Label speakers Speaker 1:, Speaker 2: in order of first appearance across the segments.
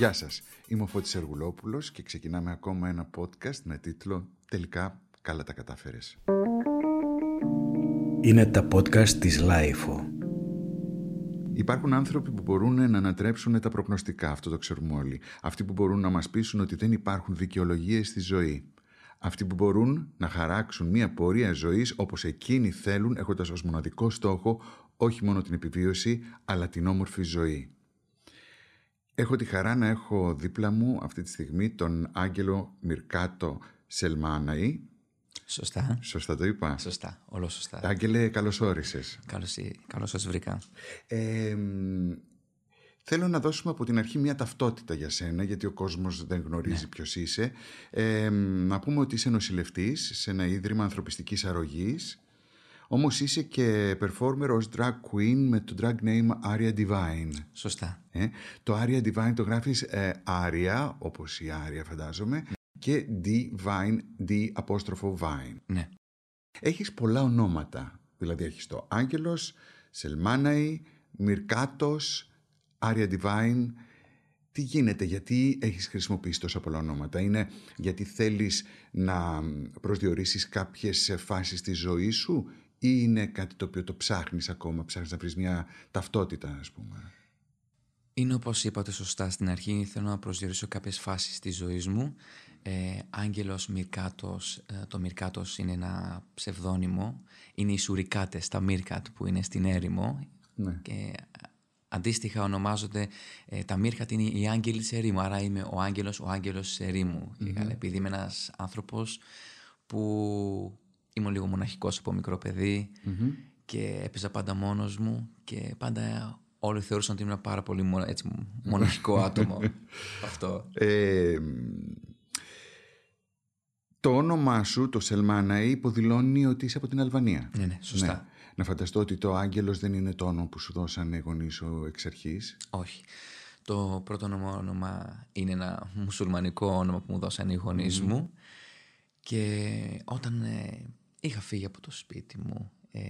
Speaker 1: Γεια σας, είμαι ο Φώτης Εργουλόπουλος και ξεκινάμε ακόμα ένα podcast με τίτλο «Τελικά καλά τα κατάφερες».
Speaker 2: Είναι τα podcast της Lifeo.
Speaker 1: Υπάρχουν άνθρωποι που μπορούν να ανατρέψουν τα προγνωστικά, αυτό το ξέρουμε όλοι. Αυτοί που μπορούν να μας πείσουν ότι δεν υπάρχουν δικαιολογίες στη ζωή. Αυτοί που μπορούν να χαράξουν μια πορεία ζωής όπως εκείνοι θέλουν, έχοντας ως μοναδικό στόχο όχι μόνο την επιβίωση, αλλά την όμορφη ζωή. Έχω τη χαρά να έχω δίπλα μου αυτή τη στιγμή τον Άγγελο Μυρκάτο Σελμάναη.
Speaker 3: Σωστά.
Speaker 1: Σωστά το είπα.
Speaker 3: Σωστά. Όλο σωστά.
Speaker 1: Άγγελε, καλώς όρισες.
Speaker 3: Καλώς, καλώς σας βρήκα.
Speaker 1: Ε, θέλω να δώσουμε από την αρχή μια ταυτότητα για σένα, γιατί ο κόσμος δεν γνωρίζει
Speaker 3: Ναι.
Speaker 1: ποιος είσαι. Ε, να πούμε ότι είσαι νοσηλευτής σε ένα ίδρυμα ανθρωπιστικής αρρωγής. Όμως είσαι και performer ως drag queen με το drag name Aria Divine.
Speaker 3: Σωστά.
Speaker 1: Ε, το Aria Divine το γράφεις ε, Aria, όπως η Aria φαντάζομαι, και Divine, D απόστροφο Vine.
Speaker 3: Ναι.
Speaker 1: Έχεις πολλά ονόματα, δηλαδή έχεις το Άγγελος, Σελμάναη, Μυρκάτος, Άρια Divine. Τι γίνεται, γιατί έχεις χρησιμοποιήσει τόσα πολλά ονόματα; Είναι γιατί θέλεις να προσδιορίσεις κάποιες φάσεις της ζωής σου ή είναι κάτι το οποίο το ψάχνεις ακόμα, ψάχνεις να βρεις μια ταυτότητα ας πούμε.
Speaker 3: Είναι όπως είπατε σωστά στην αρχή, θέλω να προσδιορίσω κάποιες φάσεις της ζωής μου. Ε, Άγγελος Μυρκάτος, ε, το Μυρκάτος είναι ένα ψευδόνυμο. Είναι οι Σουρικάτες, τα Μύρκατ που είναι στην έρημο.
Speaker 1: Ναι.
Speaker 3: Και ε, αντίστοιχα ονομάζονται, ε, τα Μύρκατ είναι οι άγγελοι της ερήμου. Άρα είμαι ο άγγελος, ο άγγελος της ερήμου. Και καλά, επειδή είμαι ένας άνθρωπος που ήμουν λίγο μοναχικός από μικρό παιδί και έπαιζα πάντα μόνος μου και πάντα όλοι θεωρούσαν ότι ήμουν πάρα πολύ μονο- έτσι, μοναχικό άτομο. Αυτό.
Speaker 1: Ε, το όνομά σου, το Σελμάναη, υποδηλώνει ότι είσαι από την Αλβανία.
Speaker 3: Ναι, ναι, σωστά.
Speaker 1: Να φανταστώ ότι το Άγγελος δεν είναι το όνομα που σου δώσανε οι γονείς σου εξ αρχής.
Speaker 3: Όχι. Το πρώτο όνομα, όνομα είναι ένα μουσουλμανικό όνομα που μου δώσαν οι γονείς μου και όταν ε, είχα φύγει από το σπίτι μου ε,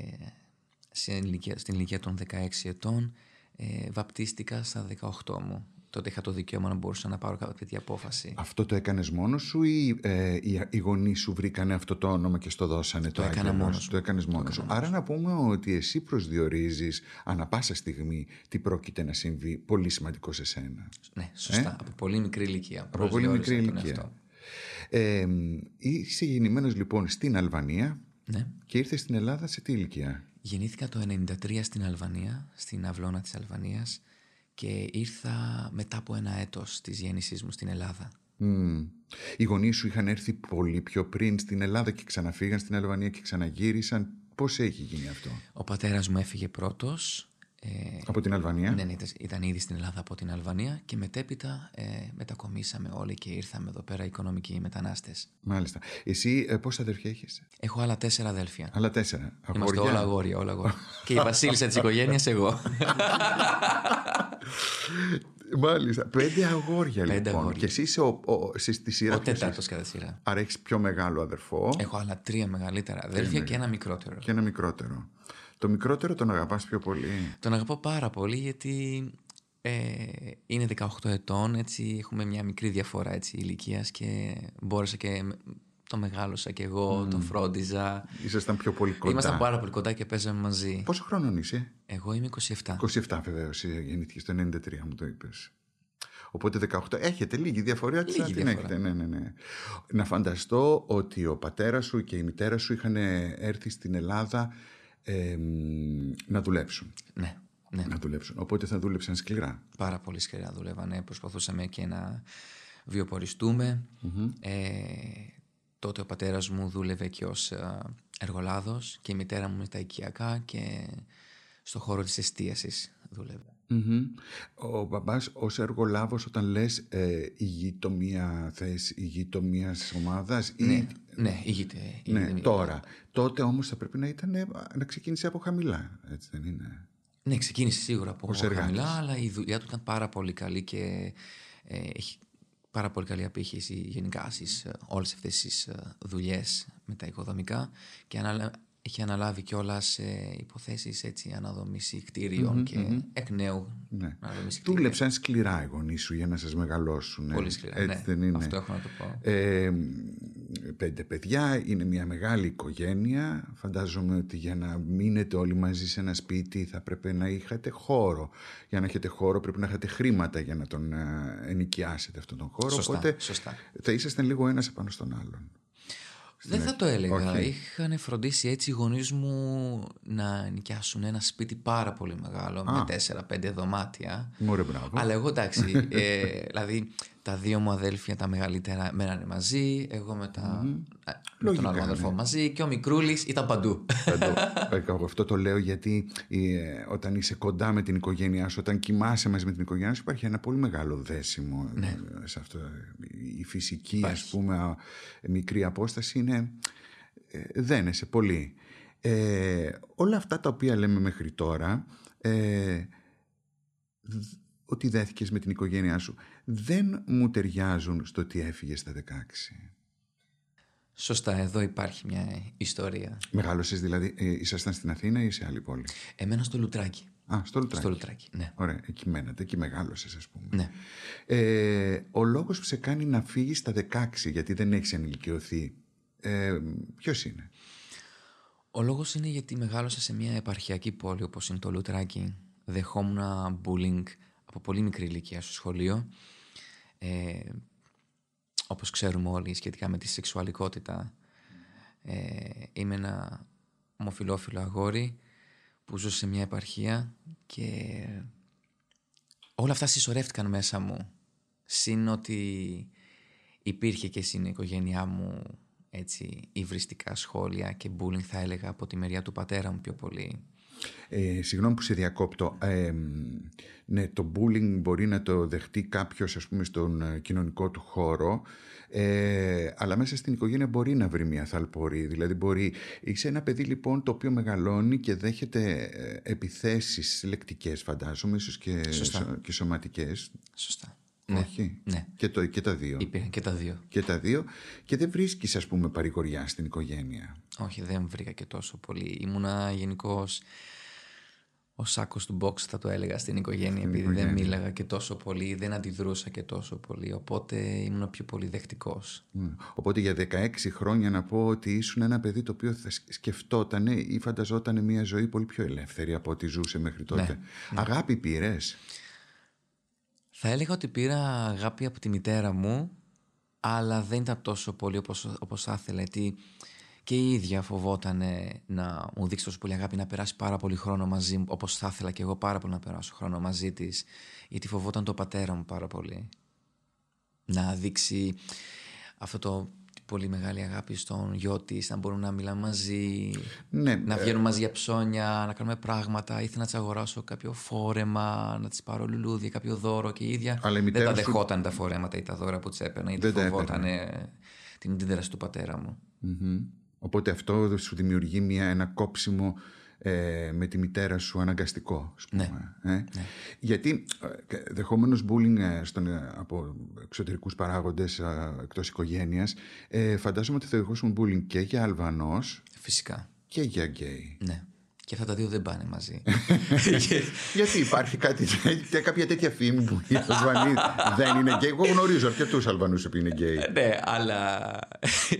Speaker 3: σε ηλικία- στην ηλικία των 16 ετών ε, βαπτίστηκα στα 18 μου. Τότε είχα το δικαίωμα να μπορούσα να πάρω κάποια τέτοια απόφαση.
Speaker 1: Αυτό το έκανες μόνος σου ή ε, οι, οι γονείς σου βρήκανε αυτό το όνομα και στο δώσανε το,
Speaker 3: έκανα
Speaker 1: Άγγελος;
Speaker 3: μόνος μου.
Speaker 1: Το έκανες μόνος σου. Άρα να πούμε ότι εσύ προσδιορίζεις ανα πάσα στιγμή τι πρόκειται να συμβεί πολύ σημαντικό σε σένα.
Speaker 3: Ναι, σωστά. Από πολύ μικρή ηλικία.
Speaker 1: Ε; Από πολύ μικρή
Speaker 3: προσδιορίσα τον
Speaker 1: ηλικία.
Speaker 3: Εαυτό.
Speaker 1: Ε, είσαι γεννημένος λοιπόν στην Αλβανία
Speaker 3: Ναι.
Speaker 1: και ήρθες στην Ελλάδα σε τι ηλικία;
Speaker 3: Γεννήθηκα το 1993 στην Αλβανία, στην αυλώνα της Αλβανίας και ήρθα μετά από ένα έτος της γέννησής μου στην Ελλάδα.
Speaker 1: Μμμ. Οι γονείς σου είχαν έρθει πολύ πιο πριν στην Ελλάδα και ξαναφύγαν στην Αλβανία και ξαναγύρισαν. Πώς έχει γίνει αυτό;
Speaker 3: Ο πατέρας μου έφυγε πρώτος. Ε,
Speaker 1: Από την Αλβανία.
Speaker 3: ναι, ναι, ήταν- ήταν ήδη στην Ελλάδα από την Αλβανία και μετέπειτα ε, μετακομίσαμε όλοι και ήρθαμε εδώ πέρα οικονομικοί μετανάστες.
Speaker 1: Μάλιστα. Εσύ ε, πόσα αδερφιά έχεις;
Speaker 3: Έχω άλλα τέσσερα αδέλφια.
Speaker 1: Άλλα τέσσερα.
Speaker 3: Είμαστε
Speaker 1: Αγόρια.
Speaker 3: όλα αγόρια, όλα αγόρια. και η βασίλισσα της οικογένειας εγώ.
Speaker 1: Μάλιστα. Πέντε αγόρια
Speaker 3: Πέντε
Speaker 1: λοιπόν.
Speaker 3: αγόρια.
Speaker 1: Και εσύ είσαι ο, ο, στη, στη σειρά
Speaker 3: Ο
Speaker 1: ποιος
Speaker 3: τέταρτος
Speaker 1: είσαι;
Speaker 3: κατά σειρά.
Speaker 1: Άρα έχεις πιο μεγάλο αδερφό
Speaker 3: Έχω άλλα τρία μεγαλύτερα αδέλφια και ένα μικρότερο.
Speaker 1: και ένα μικρότερο. Το μικρότερο τον αγαπάς πιο πολύ.
Speaker 3: Τον αγαπώ πάρα πολύ γιατί ε, είναι 18 ετών, έτσι έχουμε μια μικρή διαφορά έτσι, ηλικίας και μπόρεσα και με- το μεγάλωσα και εγώ, τον φρόντιζα.
Speaker 1: Ήσασταν πιο πολύ κοντά.
Speaker 3: Ήμασταν πάρα πολύ κοντά και παίζαμε μαζί.
Speaker 1: Πόσο χρόνο είσαι;
Speaker 3: Εγώ είμαι 27.
Speaker 1: 27 βεβαίω, γεννήθηκες το 93 μου το είπες. Οπότε 18. Έχετε λίγη διαφορά.
Speaker 3: Λίγη
Speaker 1: την
Speaker 3: διαφορά.
Speaker 1: έχετε. Ναι, ναι, ναι. Να φανταστώ ότι ο πατέρας σου και η μητέρα σου είχαν έρθει στην Ελλάδα ε, μ, να δουλέψουν.
Speaker 3: Ναι, ναι.
Speaker 1: Να δουλέψουν. Οπότε θα δούλεψαν σκληρά.
Speaker 3: Πάρα πολύ σκληρά δουλεύανε. Προσπαθούσαμε και να βιοποριστουμε Ε, τότε ο πατέρας μου δούλευε και ως ε, εργολάδος και η μητέρα μου με τα οικιακά και στο χώρο της εστίασης δούλευε.
Speaker 1: Μμμ. Ο μπαμπάς ως εργολάβος όταν λες ε, ηγείτο μία θέση, ηγείτο μιας ομάδας ή...
Speaker 3: Ναι, ναι, ηγείται.
Speaker 1: Ναι,
Speaker 3: ηγείται.
Speaker 1: τώρα. Τότε όμως θα πρέπει να ήταν ε, να ξεκίνησε από χαμηλά, έτσι δεν είναι;
Speaker 3: Ναι, ξεκίνησε σίγουρα από
Speaker 1: Ως εργάτης.
Speaker 3: χαμηλά, αλλά η δουλειά του ήταν πάρα πολύ καλή και ε, έχει πάρα πολύ καλή απήχηση γενικά στις ε, όλες αυτές τις ε, δουλειές με τα οικοδομικά και ανάλα- είχε αναλάβει κιόλας ε, υποθέσεις έτσι αναδομήση κτίριων και εκ νέου
Speaker 1: Ναι.
Speaker 3: αναδομήση κτίριων.
Speaker 1: Δούλεψαν σκληρά οι γονείς σου για να σας μεγαλώσουν.
Speaker 3: Πολύ σκληρά.
Speaker 1: Έτσι
Speaker 3: ναι.
Speaker 1: δεν είναι;
Speaker 3: Αυτό έχω να το πω.
Speaker 1: Ε, πέντε παιδιά, είναι μια μεγάλη οικογένεια. Φαντάζομαι ότι για να μείνετε όλοι μαζί σε ένα σπίτι θα πρέπει να είχατε χώρο. Για να έχετε χώρο πρέπει να είχατε χρήματα για να τον ε, ενοικιάσετε αυτόν τον χώρο.
Speaker 3: Σωστά,
Speaker 1: Οπότε
Speaker 3: σωστά.
Speaker 1: θα ήσασταν λίγο ένας απάνω στον άλλον.
Speaker 3: Δεν θα το έλεγα.
Speaker 1: Όχι.
Speaker 3: Είχαν φροντίσει έτσι οι γονείς μου να νοικιάσουν ένα σπίτι πάρα πολύ μεγάλο με τέσσερα-πέντε δωμάτια.
Speaker 1: Μωρέ μπράβο.
Speaker 3: Αλλά εγώ εντάξει, ε, δηλαδή τα δύο μου αδέλφια τα μεγαλύτερα μένανε μαζί, εγώ με, τα, ε, με
Speaker 1: Λογικά,
Speaker 3: τον άλλο αδελφό
Speaker 1: ναι.
Speaker 3: μαζί και ο μικρούλης ήταν παντού.
Speaker 1: Παντού. Ε, Αυτό το λέω γιατί ε, όταν είσαι κοντά με την οικογένειά σου, όταν κοιμάσαι μαζί με την οικογένειά σου, υπάρχει ένα πολύ μεγάλο δέσιμο
Speaker 3: Ναι.
Speaker 1: ε, σε αυτό. Η φυσική, ας πούμε, α, μικρή απόσταση είναι ε, δένεσαι πολύ. Ε, όλα αυτά τα οποία λέμε μέχρι τώρα, ε, δ- ότι δέθηκες με την οικογένειά σου, δεν μου ταιριάζουν στο ότι έφυγες στα 16.
Speaker 3: Σωστά, εδώ υπάρχει μια ιστορία.
Speaker 1: Μεγάλωσες δηλαδή, ε, ήσασταν στην Αθήνα ή σε άλλη πόλη;
Speaker 3: Εμένα στο Λουτράκι.
Speaker 1: Α, στο Λουτράκι.
Speaker 3: Στο Λουτράκι, ναι.
Speaker 1: Ωραία, εκεί μένατε, εκεί μεγάλωσες ας πούμε.
Speaker 3: Ναι.
Speaker 1: Ε, ο λόγος που σε κάνει να φύγεις στα 16, γιατί δεν έχεις ενηλικιωθεί, ε, ποιος είναι;
Speaker 3: Ο λόγος είναι γιατί μεγάλωσα σε μια επαρχιακή πόλη όπως είναι το Λουτράκι. Δεχόμουν bullying από πολύ μικρή ηλικία στο σχολείο. Ε, όπως ξέρουμε όλοι σχετικά με τη σεξουαλικότητα. Ε, είμαι ένα ομοφιλόφιλο αγόρι που ζούσε σε μια επαρχία και όλα αυτά συσσωρεύτηκαν μέσα μου. Συν ότι υπήρχε και στην οικογένειά μου έτσι υβριστικά σχόλια και bullying θα έλεγα από τη μεριά του πατέρα μου πιο πολύ.
Speaker 1: Ε, συγγνώμη που σε διακόπτω. Ε, ναι, το bullying μπορεί να το δεχτεί κάποιος ας πούμε στον ε, κοινωνικό του χώρο ε, αλλά μέσα στην οικογένεια μπορεί να βρει μια θαλπορή. Δηλαδή μπορεί... Είσαι ένα παιδί λοιπόν το οποίο μεγαλώνει και δέχεται ε, επιθέσεις λεκτικές φαντάζομαι ίσως και,
Speaker 3: Σωστά.
Speaker 1: σω- και σωματικές.
Speaker 3: Σωστά. Ναι,
Speaker 1: Όχι.
Speaker 3: ναι.
Speaker 1: Και, το, και τα δύο.
Speaker 3: Υπήρχαν και τα δύο.
Speaker 1: Και τα δύο. Και δεν βρίσκεις ας πούμε παρηγοριά στην οικογένεια;
Speaker 3: Όχι, δεν βρήκα και τόσο πολύ. Ήμουνα γενικώς ο σάκος του box, θα το έλεγα στην οικογένεια, επειδή δεν
Speaker 1: οικογένεια.
Speaker 3: μίλαγα και τόσο πολύ, δεν αντιδρούσα και τόσο πολύ. Οπότε ήμουνα πιο πολύ δεκτικό.
Speaker 1: Μμ. Οπότε για 16 χρόνια να πω ότι ήσουν ένα παιδί το οποίο θα σκεφτόταν ή φανταζόταν μια ζωή πολύ πιο ελεύθερη από ό,τι ζούσε μέχρι τότε. Αγάπη πήρες;
Speaker 3: Θα έλεγα ότι πήρα αγάπη από τη μητέρα μου, αλλά δεν ήταν τόσο πολύ όπως, όπως θα ήθελα. Γιατί και η ίδια φοβόταν να μου δείξει τόσο πολύ αγάπη, να περάσει πάρα πολύ χρόνο μαζί μου, όπως θα ήθελα και εγώ πάρα πολύ να περάσω χρόνο μαζί της, γιατί φοβόταν το πατέρα μου πάρα πολύ. Να δείξει αυτό το πολύ μεγάλη αγάπη στον γιο της, να μπορούμε να μιλάμε μαζί,
Speaker 1: Ναι,
Speaker 3: να βγαίνουμε μαζί για ψώνια, να κάνουμε πράγματα. Ήθελα να της αγοράσω κάποιο φόρεμα, να της πάρω λουλούδια, κάποιο δώρο και η ίδια.
Speaker 1: Αλλά η
Speaker 3: δεν
Speaker 1: μητέρα
Speaker 3: τα
Speaker 1: σου-
Speaker 3: δεχόταν τα φορέματα ή τα δώρα που της έπαιρνα, γιατί
Speaker 1: Δεν τα
Speaker 3: φοβόταν την αντίδραση του πατέρα μου.
Speaker 1: Μμμ. Οπότε αυτό σου δημιουργεί μια, ένα κόψιμο ε, με τη μητέρα σου αναγκαστικό, ας πούμε. ε. Γιατί ε, δεχόμενος bullying ε, στον, ε, από εξωτερικούς παράγοντες ε, εκτός οικογένειας, ε, φαντάζομαι ότι θα δεχόσουν bullying και για Αλβανός
Speaker 3: Φυσικά.
Speaker 1: και για γκέι.
Speaker 3: Ναι. Και αυτά τα δύο δεν πάνε μαζί.
Speaker 1: Γιατί υπάρχει κάτι, τε- κάποια τέτοια φήμη που οι Αλβανοί δεν είναι γκέι. Εγώ γνωρίζω αρκετούς Αλβανούς που είναι γκέι.
Speaker 3: ναι, αλλά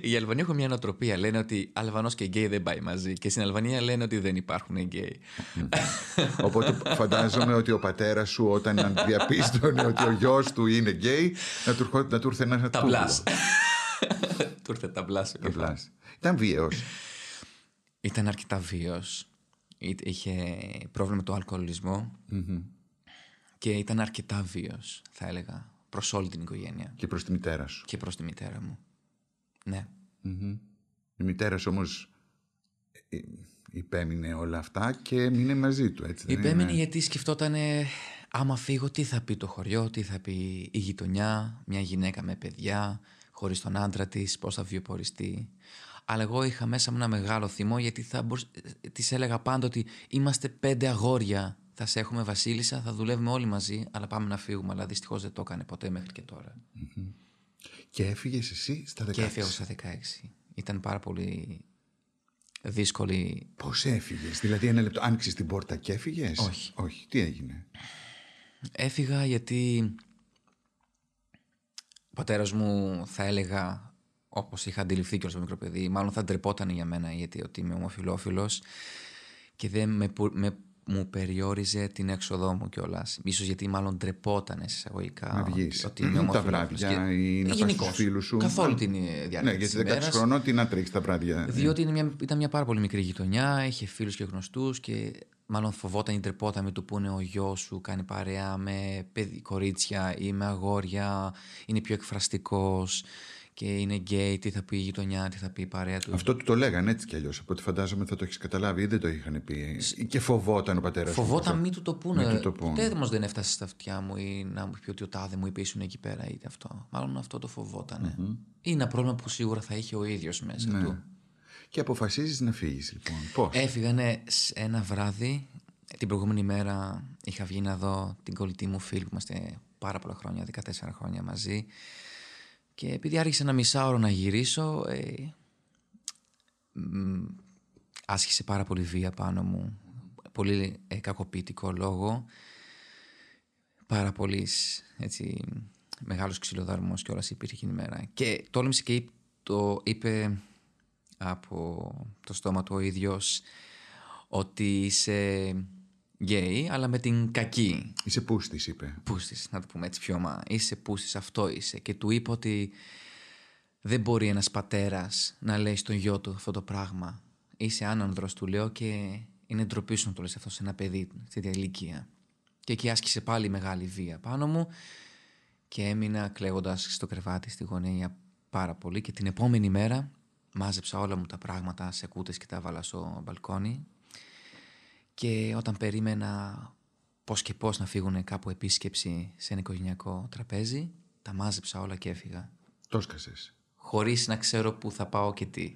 Speaker 3: οι Αλβανοί έχουν μια νοοτροπία. Λένε ότι Αλβανός και γκέι δεν πάει μαζί. Και στην Αλβανία λένε ότι δεν υπάρχουν γκέι.
Speaker 1: Οπότε φαντάζομαι ότι ο πατέρας σου όταν διαπίστωνε ότι ο γιος του είναι γκέι να του, ερχό- να του ήρθε ένας
Speaker 3: Ταμπλάς. Του ήρθε ταμπλά στο κεφάλι.
Speaker 1: Ταμπλάς. Ήταν βίαιος.
Speaker 3: Ήταν αρκετά βίαιος. Είτε- Είχε πρόβλημα με το αλκοολισμο και ήταν αρκετά βίος, θα έλεγα, προς όλη την οικογένεια
Speaker 1: και προς τη μητέρα σου.
Speaker 3: και προς τη μητέρα μου. Ναι.
Speaker 1: Η μητέρα σου όμως ε, υπέμεινε όλα αυτά και μείνε μαζί του, έτσι δεν
Speaker 3: Υπέμενε
Speaker 1: είναι;
Speaker 3: γιατί σκεφτόταν άμα φύγω τι θα πει το χωριό, τι θα πει η γειτονιά, μια γυναίκα με παιδιά, χωρίς τον άντρα της, πώς θα βιοποριστεί. Αλλά εγώ είχα μέσα μου ένα μεγάλο θυμό γιατί θα μπορούσα, της έλεγα πάντα ότι είμαστε πέντε αγόρια, θα σε έχουμε βασίλισσα, θα δουλεύουμε όλοι μαζί, αλλά πάμε να φύγουμε. Αλλά δυστυχώς δεν το έκανε ποτέ μέχρι και τώρα.
Speaker 1: Και έφυγες εσύ στα 16.
Speaker 3: Και έφυγα στα 16. Ήταν πάρα πολύ δύσκολη.
Speaker 1: Πώς έφυγες, Δηλαδή, ένα λεπτό, άνοιξες την πόρτα και έφυγες;
Speaker 3: Όχι.
Speaker 1: Όχι. Τι έγινε;
Speaker 3: Έφυγα γιατί ο πατέρας μου θα έλεγα, όπως είχα αντιληφθεί και ω μικρό παιδί, μάλλον θα ντρεπόταν για μένα γιατί ότι είμαι ομοφυλόφιλο και δεν με, που- με- μου περιόριζε την έξοδό μου κιόλας. σω γιατί μάλλον ντρεπόταν εισαγωγικά.
Speaker 1: Να
Speaker 3: ότι-
Speaker 1: βγεις.
Speaker 3: Ότι είμαι
Speaker 1: Τα
Speaker 3: ομοφυλόφιλος.
Speaker 1: βράδια
Speaker 3: Και-
Speaker 1: ή να πας
Speaker 3: γενικώς,
Speaker 1: στους φίλους σου.
Speaker 3: Καθόλου
Speaker 1: Α.
Speaker 3: την διάρκεια
Speaker 1: Ναι,
Speaker 3: της
Speaker 1: γιατί 16
Speaker 3: ημέρας.
Speaker 1: χρονών τι να τρέξεις τα βράδια.
Speaker 3: Διότι είναι μια, ήταν μια πάρα πολύ μικρή γειτονιά, είχε φίλους και γνωστούς και μάλλον φοβόταν ή ντρεπόταν με του πούνε ο γιος σου κάνει παρέα με παιδί, κορίτσια ή με αγόρια, είναι πιο εκφραστικός και είναι γκέι, τι θα πει η γειτονιά, τι θα πει η παρέα του.
Speaker 1: Αυτό του το λέγανε έτσι κι αλλιώς. Από ό,τι φαντάζομαι θα το έχεις καταλάβει ή δεν το είχαν πει. Ή Και φοβόταν ο πατέρας
Speaker 3: Φοβόταν μη του το πούνε.
Speaker 1: Μη του το πούνε.
Speaker 3: Ποτέ όμως δεν έφτασε στα αυτιά μου ή να μου πει ότι ο τάδε μου είπε ήσουν εκεί πέρα ή αυτό. Μάλλον αυτό το φοβότανε. Ή ένα πρόβλημα που σίγουρα θα είχε ο ίδιος μέσα
Speaker 1: Ναι.
Speaker 3: του.
Speaker 1: Και αποφασίζεις να φύγεις λοιπόν. Πώς;
Speaker 3: Έφυγανε σ- ένα βράδυ. Την προηγούμενη μέρα είχα βγει να δω την κολλητή μου φίλη που είμαστε πάρα πολλά χρόνια, 14 χρόνια μαζί. Και επειδή άρχισε ένα μισάωρο να γυρίσω, ε, μ, άσκησε πάρα πολύ βία πάνω μου. Πολύ ε, κακοποιητικό λόγο. Πάρα πολύ έτσι, μεγάλος ξυλοδαρμός και όλα υπήρχε εκείνη η μέρα. Και τόλμησε και είπε- το είπε από το στόμα του ο ίδιος ότι είσαι γκέι αλλά με την κακή.
Speaker 1: Είσαι πούστης, είπε.
Speaker 3: πούστης να το πούμε έτσι πιο μα είσαι πούστης αυτό είσαι. Και του είπε ότι δεν μπορεί ένας πατέρας να λέει στον γιο του αυτό το πράγμα. Είσαι άνανδρος του λέω και είναι ντροπή σου να το λες αυτό σε ένα παιδί στη τέτοια ηλικία και εκεί άσκησε πάλι μεγάλη βία πάνω μου και έμεινα κλαίγοντας στο κρεβάτι στη γωνία πάρα πολύ. Και την επόμενη μέρα μάζεψα όλα μου τα πράγματα σε κούτες και τα βάλα στο μπαλκόνι και όταν περίμενα πώς και πώς να φύγουν κάπου επίσκεψη σε ένα οικογενειακό τραπέζι τα μάζεψα όλα και έφυγα
Speaker 1: Το σκασες.
Speaker 3: χωρίς να ξέρω πού θα πάω και τι.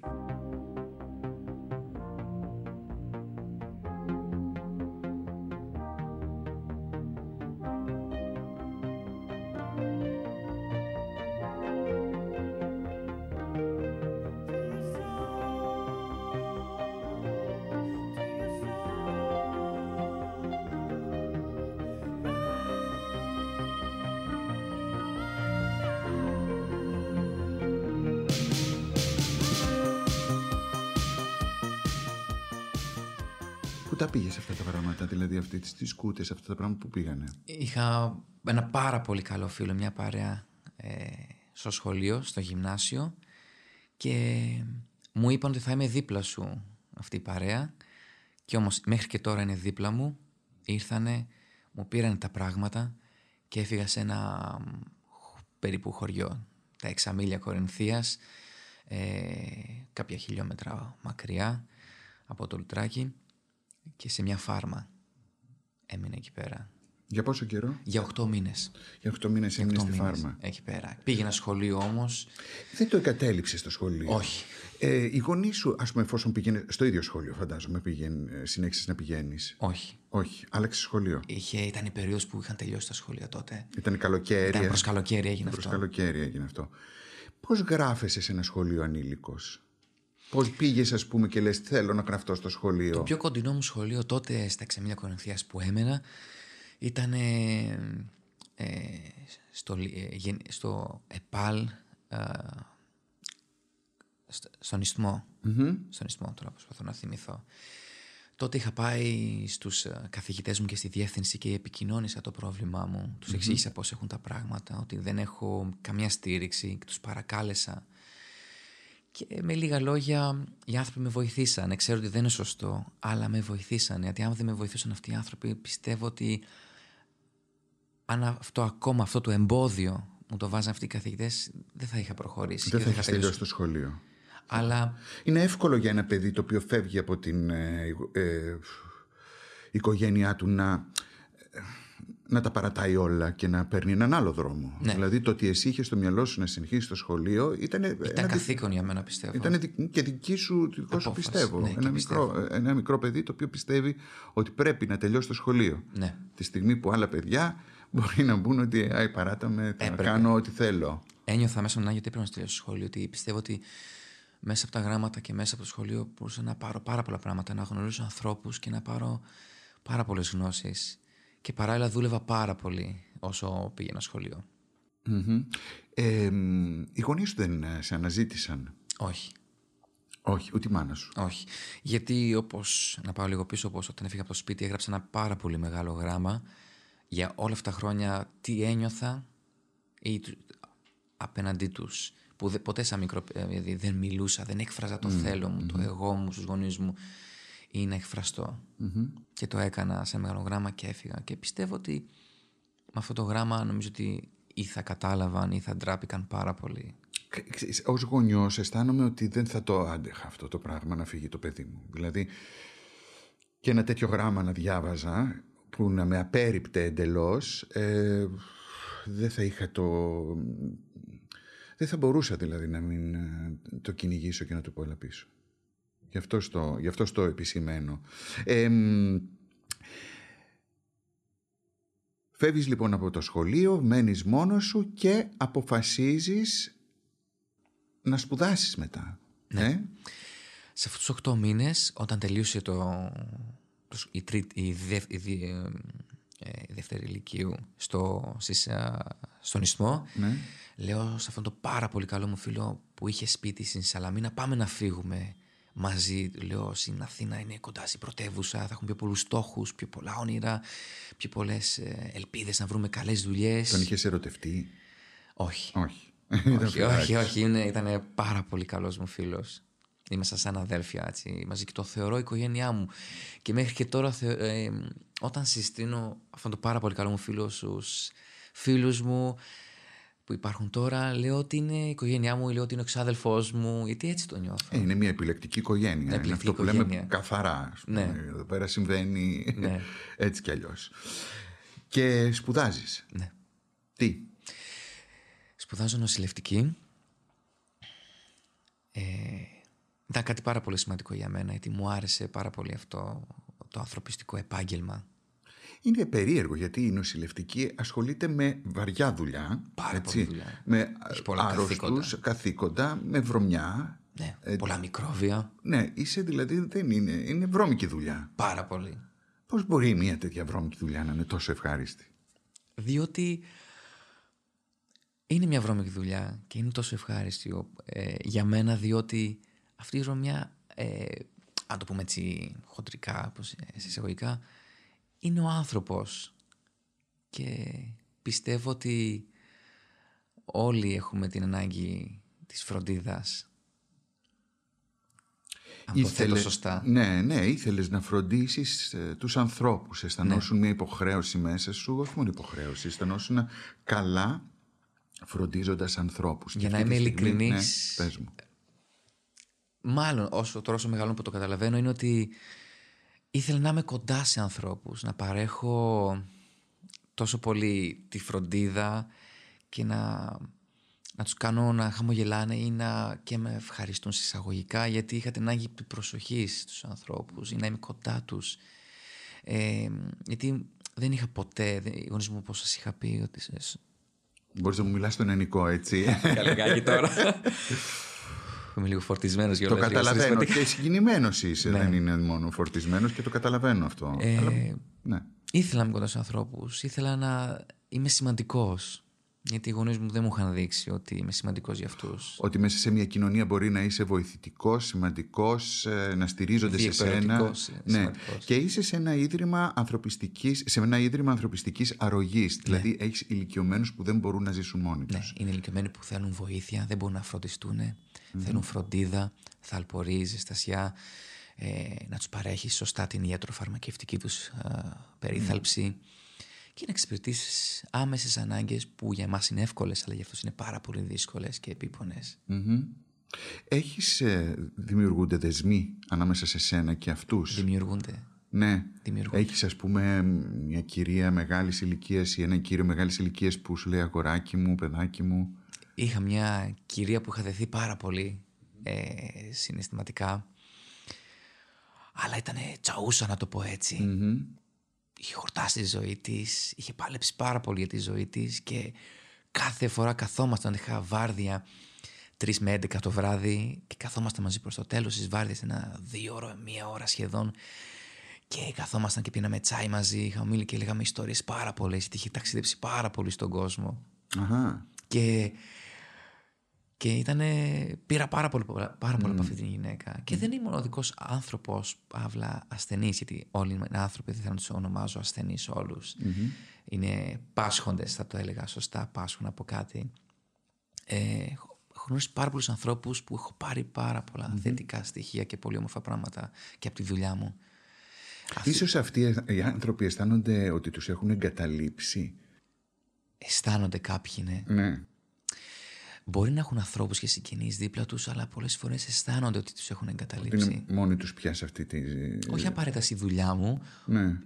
Speaker 1: Πού τα πήγες αυτά τα πράγματα, δηλαδή αυτέ τις σκούτε, αυτά τα πράγματα που πήγανε;
Speaker 3: Είχα ένα πάρα πολύ καλό φίλο, μια παρέα ε, στο σχολείο, στο γυμνάσιο και μου είπαν ότι θα είμαι δίπλα σου αυτή η παρέα και όμως μέχρι και τώρα είναι δίπλα μου ήρθανε, μου πήραν τα πράγματα και έφυγα σε ένα μ, περίπου χωριό τα εξαμίλια Κορινθίας ε, κάποια χιλιόμετρα μακριά από το Λουτράκι και σε μια φάρμα έμεινα εκεί πέρα
Speaker 1: Για πόσο καιρό,
Speaker 3: για 8 μήνες.
Speaker 1: Για 8 μήνες έμεινε
Speaker 3: Οκτώ
Speaker 1: στη
Speaker 3: μήνες
Speaker 1: φάρμα.
Speaker 3: Εκεί πέρα. Πήγαινα σχολείο όμως.
Speaker 1: Δεν το εγκατέλειψες στο σχολείο.
Speaker 3: Όχι.
Speaker 1: Ε, οι γονείς σου, ας πούμε, εφόσον πήγαινε στο ίδιο σχολείο, φαντάζομαι, πήγαινε, συνέχισες να πηγαίνεις.
Speaker 3: Όχι.
Speaker 1: Όχι, άλλαξες σχολείο.
Speaker 3: Είχε, ήταν η περίοδος που είχαν τελειώσει τα σχολεία τότε.
Speaker 1: Ήταν καλοκαίρι.
Speaker 3: Ήταν προς καλοκαίρι έγινε
Speaker 1: Προς
Speaker 3: αυτό.
Speaker 1: καλοκαίρι έγινε αυτό. Πώς γράφεσαι σε ένα σχολείο ανήλικος, Πώς πήγες, ας πούμε, και λες: Θέλω να γραφτώ στο σχολείο.
Speaker 3: Το πιο κοντινό μου σχολείο τότε στα Εξαμίλια Κορινθίας που έμενα ήταν ε, ε, στο, λι- ε, γεν- στο ΕΠΑΛ ε, στο- στον ισθμο Στον Ισθμό τώρα προσπαθώ να θυμηθώ. Τότε είχα πάει στους ε, καθηγητές μου και στη διεύθυνση και επικοινώνησα το πρόβλημά μου. Τους εξήγησα πώς έχουν τα πράγματα, ότι δεν έχω καμιά στήριξη και τους παρακάλεσα. Και με λίγα λόγια οι άνθρωποι με βοηθήσανε. Ξέρω ότι δεν είναι σωστό, αλλά με βοηθήσανε. Γιατί αν δεν με βοηθούσαν αυτοί οι άνθρωποι, πιστεύω ότι αν αυτό ακόμα, αυτό το εμπόδιο μου το βάζαν αυτοί οι καθηγητές, δεν θα είχα προχωρήσει.
Speaker 1: Δεν
Speaker 3: και
Speaker 1: θα
Speaker 3: είχα
Speaker 1: έχει τελειώσει το σχολείο.
Speaker 3: Αλλά
Speaker 1: Είναι εύκολο για ένα παιδί το οποίο φεύγει από την ε, ε, οικογένειά του να, να τα παρατάει όλα και να παίρνει έναν άλλο δρόμο.
Speaker 3: Ναι.
Speaker 1: Δηλαδή το ότι εσύ είχες στο μυαλό σου να συνεχίσεις το σχολείο ήταν,
Speaker 3: ήταν καθήκον για μένα, πιστεύω.
Speaker 1: ήταν δι- και δική σου, δικό σου
Speaker 3: Απόφαση,
Speaker 1: πιστεύω.
Speaker 3: ναι, και
Speaker 1: ένα,
Speaker 3: πιστεύω.
Speaker 1: μικρό, ένα μικρό παιδί το οποίο πιστεύει ότι πρέπει να τελειώσει το σχολείο.
Speaker 3: Ναι.
Speaker 1: Τη στιγμή που άλλα παιδιά μπορεί να μπουν ότι «Άι, παράτα με, θα
Speaker 3: Έπρεπε.
Speaker 1: κάνω ό,τι θέλω.
Speaker 3: Ένιωθα μέσα στον Άγιο ότι έπρεπε να τελειώσω το σχολείο. Ότι πιστεύω ότι μέσα από τα γράμματα και μέσα από το σχολείο μπορούσα να πάρω πάρα πολλά πράγματα, να γνωρίσω ανθρώπους και να πάρω πάρα πολλές γνώσεις. Και παράλληλα δούλευα πάρα πολύ όσο πήγαινα σχολείο.
Speaker 1: Ε, οι γονείς σου δεν ε, σε αναζήτησαν;
Speaker 3: Όχι.
Speaker 1: Όχι, ούτε η μάνα σου;
Speaker 3: Όχι. Γιατί όπως, να πάω λίγο πίσω, όπως όταν έφυγα από το σπίτι έγραψα ένα πάρα πολύ μεγάλο γράμμα για όλα αυτά τα χρόνια τι ένιωθα ή απέναντί τους που δε, ποτέ σαν μικρό δηλαδή δεν μιλούσα, δεν έκφραζα το θέλω μου, το εγώ μου στους γονείς μου ή να εκφραστώ. Και το έκανα σε μεγάλο γράμμα και έφυγα. Και πιστεύω ότι με αυτό το γράμμα νομίζω ότι ή θα κατάλαβαν ή θα ντράπηκαν πάρα πολύ.
Speaker 1: Ω γονιός, αισθάνομαι ότι δεν θα το άντεχα αυτό το πράγμα να φύγει το παιδί μου. Δηλαδή, και ένα τέτοιο γράμμα να διάβαζα που να με απέριπτε εντελώς, ε, δεν θα είχα το. Δεν θα μπορούσα δηλαδή να μην ε, το κυνηγήσω και να το πω έλα πίσω. Γι' αυτό στο, γι αυτό στο επισημένω. Ε, φεύγεις λοιπόν από το σχολείο, μένεις μόνος σου και αποφασίζεις να σπουδάσεις μετά. Ναι. Ε;
Speaker 3: Σε αυτούς τους 8 μήνες, όταν τελείωσε το, η, τρίτη, η, η, ε, δεύτερη ηλικίου στο, στις, στον Ισθμό, ναι. λέω σε αυτόν τον πάρα πολύ καλό μου φίλο που είχε σπίτι στην Σαλαμίνα, πάμε να φύγουμε μαζί. Λέω στην Αθήνα είναι κοντά στην πρωτεύουσα, θα έχουμε πιο πολλούς στόχους, πιο πολλά όνειρα, πιο πολλές ε, ελπίδες να βρούμε καλές δουλειές.
Speaker 1: Τον είχες ερωτευτεί;
Speaker 3: Όχι.
Speaker 1: Όχι.
Speaker 3: όχι, όχι, όχι, ήταν πάρα πολύ καλός μου φίλος. Είμαστε σαν αδέρφια έτσι, μαζί και το θεωρώ η οικογένειά μου. Και μέχρι και τώρα, ε, όταν συστήνω αυτόν τον πάρα πολύ καλό μου φίλο στους φίλους μου, που υπάρχουν τώρα, λέω ότι είναι η οικογένειά μου, λέω ότι είναι ο εξάδελφός μου, γιατί έτσι το νιώθω.
Speaker 1: Ε, είναι μια επιλεκτική οικογένεια.
Speaker 3: Επιλεκτική
Speaker 1: είναι αυτό που
Speaker 3: οικογένεια.
Speaker 1: λέμε καθαρά.
Speaker 3: Ναι.
Speaker 1: Εδώ πέρα συμβαίνει
Speaker 3: Ναι.
Speaker 1: έτσι κι αλλιώς. Και σπουδάζεις.
Speaker 3: Ναι.
Speaker 1: Τι;
Speaker 3: Σπουδάζω νοσηλευτική. Ε, ήταν κάτι πάρα πολύ σημαντικό για μένα, γιατί μου άρεσε πάρα πολύ αυτό το ανθρωπιστικό επάγγελμα.
Speaker 1: Είναι περίεργο γιατί η νοσηλευτική ασχολείται με βαριά δουλειά.
Speaker 3: Πάρα
Speaker 1: έτσι,
Speaker 3: πολύ δουλειά.
Speaker 1: Με
Speaker 3: Έχεις πολλά
Speaker 1: άρρωστους,
Speaker 3: καθήκοντα.
Speaker 1: καθήκοντα, με βρωμιά.
Speaker 3: Ναι,
Speaker 1: Ε,
Speaker 3: πολλά μικρόβια.
Speaker 1: Ναι, είσαι δηλαδή δεν είναι, είναι βρώμικη δουλειά.
Speaker 3: Πάρα πολύ.
Speaker 1: Πώς μπορεί μια τέτοια βρώμικη δουλειά να είναι τόσο ευχάριστη;
Speaker 3: Διότι είναι μια βρώμικη δουλειά και είναι τόσο ευχάριστη ο- ε, για μένα διότι αυτή η βρωμιά, ε, αν το πούμε έτσι χοντρικά, όπως, ε, σε εισαγωγικά, είναι ο άνθρωπος και πιστεύω ότι όλοι έχουμε την ανάγκη της φροντίδας. Αν το θέτω σωστά.
Speaker 1: Ναι, ναι, ήθελες να φροντίσεις ε, τους ανθρώπους. Αισθανόσουν μια υποχρέωση μέσα σου, όχι μόνο υποχρέωση, αισθανόσουν καλά φροντίζοντας ανθρώπους. Και
Speaker 3: Για να
Speaker 1: αυτή τη
Speaker 3: είμαι
Speaker 1: στιγμή-
Speaker 3: ειλικρινής,
Speaker 1: Ναι, πες μου.
Speaker 3: Μάλλον όσο τώρα όσο μεγαλώνω που το καταλαβαίνω είναι ότι ήθελα να είμαι κοντά σε ανθρώπους, να παρέχω τόσο πολύ τη φροντίδα και να, να τους κάνω να χαμογελάνε ή να και με ευχαριστούν συσσαγωγικά γιατί είχα την ανάγκη του προσοχή στους ανθρώπους ή να είμαι κοντά τους. Ε, γιατί δεν είχα ποτέ, δεν- οι γονείς μου όπως σας είχα πει ότι
Speaker 1: Μπορείς να μου μιλάς στον ελληνικό, έτσι.
Speaker 3: Καλεγάκι τώρα. Είμαι λίγο φορτισμένος για
Speaker 1: το
Speaker 3: όλα τα
Speaker 1: καταλαβαίνω
Speaker 3: συναισθηματικά.
Speaker 1: και συγκινημένος είσαι,
Speaker 3: Ναι.
Speaker 1: δεν είναι μόνο φορτισμένος και το καταλαβαίνω αυτό.
Speaker 3: Ε,
Speaker 1: Αλλά, ναι.
Speaker 3: Ήθελα να είμαι κοντά στους ανθρώπους. Ήθελα να είμαι σημαντικός. Γιατί οι γονείς μου δεν μου είχαν δείξει ότι είμαι σημαντικός για αυτούς.
Speaker 1: Ότι μέσα σε μια κοινωνία μπορεί να είσαι βοηθητικός, σημαντικός, ε, να στηρίζονται σε σένα.
Speaker 3: Διεκπαιρεωτικός, ε,
Speaker 1: Ναι.
Speaker 3: σημαντικός.
Speaker 1: Και είσαι σε ένα ίδρυμα ανθρωπιστικής, σε ένα ίδρυμα ανθρωπιστικής αρρωγής. Δηλαδή έχεις ηλικιωμένους που δεν μπορούν να ζήσουν μόνοι
Speaker 3: Ναι,
Speaker 1: τους.
Speaker 3: είναι ηλικιωμένοι που θέλουν βοήθεια, δεν μπορούν να φροντιστούν, θέλουν φροντίδα, θαλπορή, ζεστασιά, ε, να τους παρέχεις σωστά την ιατροφαρμακευτική τους περίθαλψη και να εξυπηρετήσεις άμεσες ανάγκες που για εμάς είναι εύκολες, αλλά για αυτούς είναι πάρα πολύ δύσκολες και επίπονες.
Speaker 1: Μμμ. Έχεις, ε, δημιουργούνται δεσμοί ανάμεσα σε σένα και αυτούς;
Speaker 3: Δημιουργούνται.
Speaker 1: Ναι.
Speaker 3: Δημιουργούνται.
Speaker 1: Έχεις ας πούμε μια κυρία μεγάλης ηλικίας ή έναν κύριο μεγάλης ηλικίας που σου λέει αγοράκι μου, παιδάκι μου.
Speaker 3: Είχα μια κυρία που είχα δεθεί πάρα πολύ ε, συναισθηματικά. Αλλά ήταν τσαούσα να το πω έτσι.
Speaker 1: Μμμ.
Speaker 3: Είχε χορτάσει τη ζωή της, είχε πάλεψει πάρα πολύ για τη ζωή της και κάθε φορά καθόμασταν, είχα βάρδια. 3 με 11 το βράδυ και καθόμαστε μαζί προς το τέλος της βάρδιας ένα δύο ώρα, μία ώρα σχεδόν και καθόμασταν και πίναμε τσάι μαζί, είχαμε και λέγαμε ιστορίες πάρα πολλές γιατί είχε ταξιδέψει πάρα πολύ στον κόσμο
Speaker 1: Αχα.
Speaker 3: και, και ήταν, πήρα πάρα πολύ, πάρα πολύ από αυτή την γυναίκα και δεν ήμουν ο δικός άνθρωπος παύλα ασθενής γιατί όλοι είναι άνθρωποι δεν θα τους ονομάζω ασθενείς όλους είναι πάσχοντες θα το έλεγα σωστά πάσχουν από κάτι ε, έχω γνωρίσει πάρα πολλούς ανθρώπους που έχω πάρει πάρα πολλά θετικά στοιχεία και πολύ όμορφα πράγματα και από τη δουλειά μου.
Speaker 1: Ίσως αυτοί οι άνθρωποι αισθάνονται ότι τους έχουν εγκαταλείψει.
Speaker 3: Αισθάνονται κάποιοι, ναι.
Speaker 1: Ναι.
Speaker 3: Μπορεί να έχουν ανθρώπους και συγγενείς δίπλα τους, αλλά πολλές φορές αισθάνονται ότι τους έχουν εγκαταλείψει.
Speaker 1: Είναι μόνοι τους πια σε αυτή τη...
Speaker 3: Όχι απαραίτητα στη δουλειά μου.
Speaker 1: Ναι.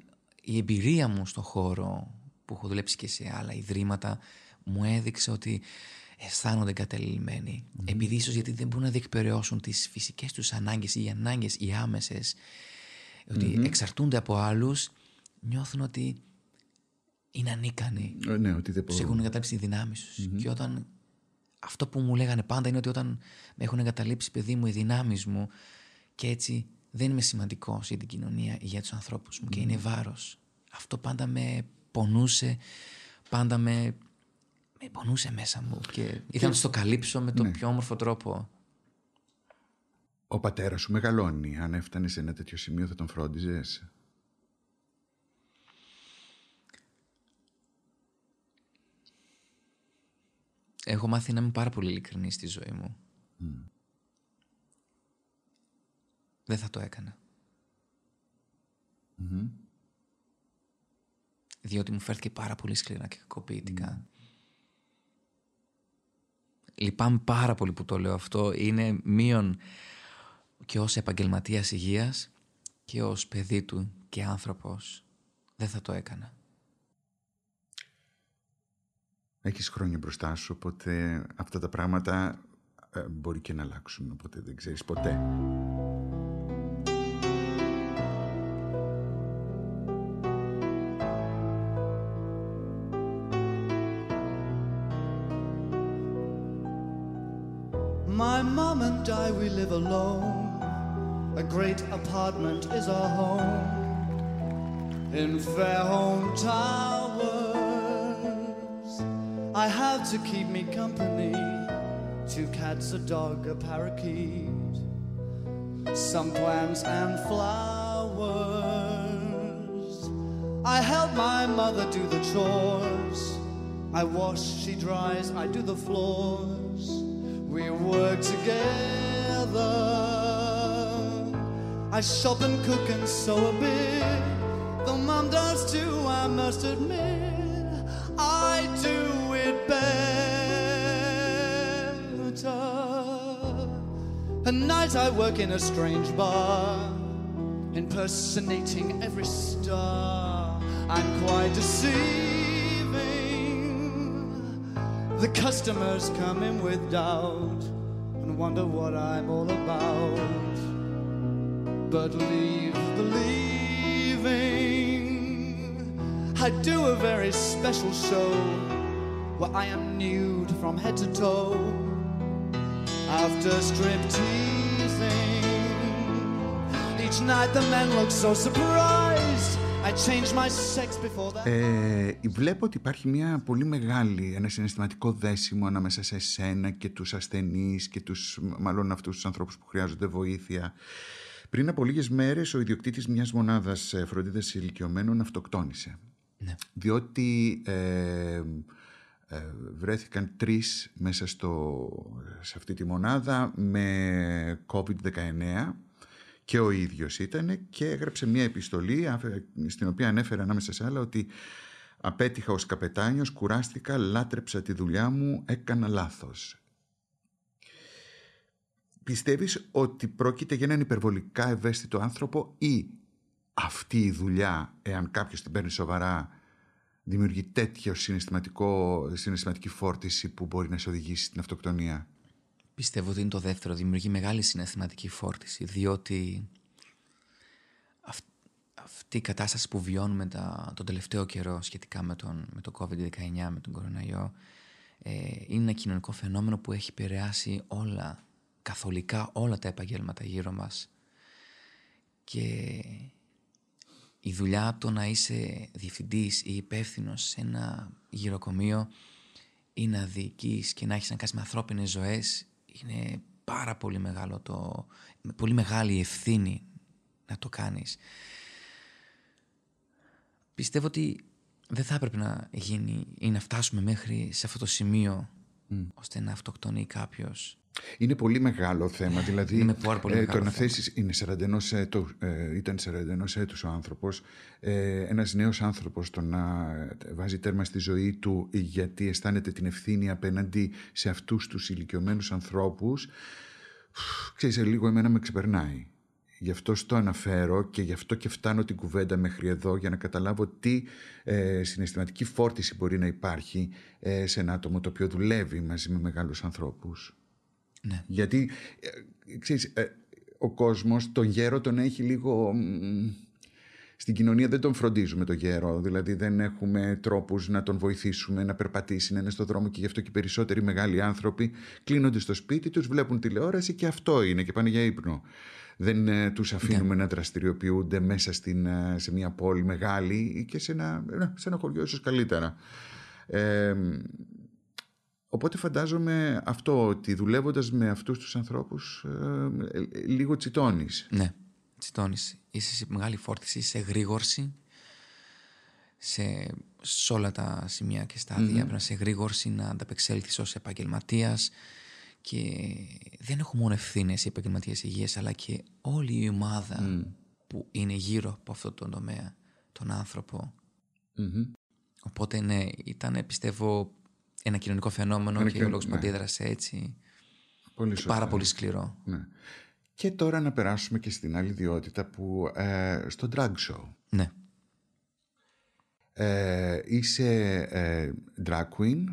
Speaker 3: Η εμπειρία μου στον χώρο που έχω δουλέψει και σε άλλα ιδρύματα μου έδειξε ότι αισθάνονται εγκαταλειμμένοι. Επειδή ίσως γιατί δεν μπορούν να διεκπαιρεώσουν τις φυσικές τους ανάγκες ή οι ανάγκες οι άμεσες, ότι εξαρτούνται από άλλους, νιώθουν ότι είναι ανίκανοι.
Speaker 1: Ε, Ναι, ότι δεν
Speaker 3: Του
Speaker 1: μπορούν.
Speaker 3: έχουν εγκαταλείψει οι δυνάμεις τους. Και όταν. Αυτό που μου λέγανε πάντα είναι ότι όταν με έχουν εγκαταλείψει, παιδί μου, οι δυνάμεις μου και έτσι δεν είμαι σημαντικός για την κοινωνία ή για τους ανθρώπους μου και είναι βάρος. Αυτό πάντα με πονούσε, πάντα με, με πονούσε μέσα μου και ήθελα να το καλύψω με τον πιο όμορφο τρόπο.
Speaker 1: Ο πατέρας σου μεγαλώνει. Αν έφτανε σε ένα τέτοιο σημείο θα τον φρόντιζες;
Speaker 3: Έχω μάθει να είμαι πάρα πολύ ειλικρινής στη ζωή μου. Δεν θα το έκανα. Διότι μου φέρθηκε πάρα πολύ σκληρά και κακοποιητικά. Λυπάμαι πάρα πολύ που το λέω αυτό. Είναι μείον και ως επαγγελματίας υγείας και ως παιδί του και άνθρωπος. Δεν θα το έκανα.
Speaker 1: Έχεις χρόνια μπροστά σου, οπότε αυτά τα πράγματα ε, μπορεί και να αλλάξουν, οπότε δεν ξέρεις ποτέ.
Speaker 4: My mom and I, we live alone. A great apartment is our home in Fairholme Towers. I have to keep me company two cats, a dog, a parakeet, some plants and flowers. I help my mother do the chores. I wash, she dries, I do the floors. We work together. I shop and cook and sew a bit. Though mom does too, I must admit, At night I work in a strange bar, impersonating every star. I'm quite deceiving. The customers come in with doubt and wonder what I'm all about. But leave believing. I do a very special show where I am nude from head to toe. After strip teasing, each night the men look so surprised. I change my sex before that.
Speaker 1: Ε, βλέπω ότι υπάρχει μια πολύ μεγάλη, ένα συναισθηματικό δέσιμο ανάμεσα σε εσένα και τους ασθενείς και τους, μάλλον αυτούς τους ανθρώπους που χρειάζονται βοήθεια. Πριν από λίγες μέρες ο ιδιοκτήτης μιας μονάδας ε, φροντίδας ηλικιωμένων αυτοκτόνησε.
Speaker 3: Ναι.
Speaker 1: Διότι ε, ε, βρέθηκαν τρεις μέσα στο, σε αυτή τη μονάδα με COVID-19 και ο ίδιος ήταν και έγραψε μια επιστολή αφε- στην οποία ανέφερε ανάμεσα σε άλλα ότι απέτυχα ως καπετάνιος, κουράστηκα, λάτρεψα τη δουλειά μου, έκανα λάθος. Πιστεύεις ότι πρόκειται για έναν υπερβολικά ευαίσθητο άνθρωπο ή αυτή η δουλειά, εάν κάποιος την παίρνει σοβαρά, δημιουργεί τέτοιο συναισθηματικό, συναισθηματική φόρτιση που μπορεί να σε οδηγήσει στην αυτοκτονία;
Speaker 3: Πιστεύω ότι είναι το δεύτερο. Δημιουργεί μεγάλη συναισθηματική φόρτιση, διότι αυ- αυτή η κατάσταση που βιώνουμε τα, τον τελευταίο καιρό σχετικά με τον, με το COVID-19, με τον κοροναϊό, Ε, είναι ένα κοινωνικό φαινόμενο που έχει επηρεάσει όλα, καθολικά όλα τα επαγγέλματα γύρω μας. Και η δουλειά το να είσαι διευθυντής ή υπεύθυνος σε ένα γυροκομείο ή να διοικείς και να έχεις να κάνεις με ανθρώπινες ζωές είναι πάρα πολύ μεγάλο το, πολύ μεγάλη ευθύνη να το κάνεις. Πιστεύω ότι δεν θα έπρεπε να γίνει ή να φτάσουμε μέχρι σε αυτό το σημείο ώστε να αυτοκτονεί κάποιος.
Speaker 1: Είναι πολύ μεγάλο θέμα. Δηλαδή,
Speaker 3: Είναι πάρα πολύ
Speaker 1: ε,
Speaker 3: μεγάλο
Speaker 1: το να
Speaker 3: θέμα.
Speaker 1: θέσεις, είναι 41 έτου, ε, ήταν 41 έτους ο άνθρωπος, ε, ένας νέος άνθρωπος το να βάζει τέρμα στη ζωή του γιατί αισθάνεται την ευθύνη απέναντι σε αυτούς τους ηλικιωμένους ανθρώπους, ξέρεις, ε, λίγο εμένα με ξεπερνάει. Γι' αυτό στο αναφέρω και γι' αυτό και φτάνω την κουβέντα μέχρι εδώ για να καταλάβω τι ε, συναισθηματική φόρτιση μπορεί να υπάρχει ε, σε ένα άτομο το οποίο δουλεύει μαζί με μεγάλους ανθρώπους.
Speaker 3: Ναι.
Speaker 1: Γιατί, ε, ξέρεις, ε, ο κόσμος τον γέρο τον έχει λίγο... μ, Στην κοινωνία δεν τον φροντίζουμε τον γέρο, δηλαδή δεν έχουμε τρόπους να τον βοηθήσουμε να περπατήσει, να είναι στο δρόμο και γι' αυτό και οι περισσότεροι μεγάλοι άνθρωποι κλείνονται στο σπίτι τους, βλέπουν τηλεόραση και αυτό είναι και πάνε για ύπνο. Δεν ε, τους αφήνουμε να δραστηριοποιούνται μέσα στην, ε, σε μια πόλη μεγάλη ή και σε ένα, ε, σε ένα χωριό ίσως καλύτερα. Ε, Οπότε φαντάζομαι αυτό ότι δουλεύοντας με αυτούς τους ανθρώπους ε, ε, ε, λίγο τσιτώνεις.
Speaker 3: Ναι, τσιτώνεις. Είσαι σε μεγάλη φόρτιση, σε γρήγορση, σε, σε όλα τα σημεία και στάδια. Πρέπει να είσαι γρήγορση, να ανταπεξέλθεις ως επαγγελματίας και δεν έχω μόνο ευθύνες οι επαγγελματίες υγείας αλλά και όλη η ομάδα που είναι γύρω από αυτό το τομέα, τον άνθρωπο.
Speaker 1: Μμμ.
Speaker 3: Οπότε ναι, ήταν πιστεύω ένα κοινωνικό φαινόμενο
Speaker 1: Ένα
Speaker 3: και ο
Speaker 1: κοινο-
Speaker 3: λόγος που
Speaker 1: ναι.
Speaker 3: αντίδρασε έτσι.
Speaker 1: Πολύ
Speaker 3: Και
Speaker 1: σωστά.
Speaker 3: πάρα πολύ σκληρό.
Speaker 1: Ναι. Και τώρα να περάσουμε και στην άλλη ιδιότητα που ε, στο drag show.
Speaker 3: Ναι.
Speaker 1: Ε, είσαι ε, drag queen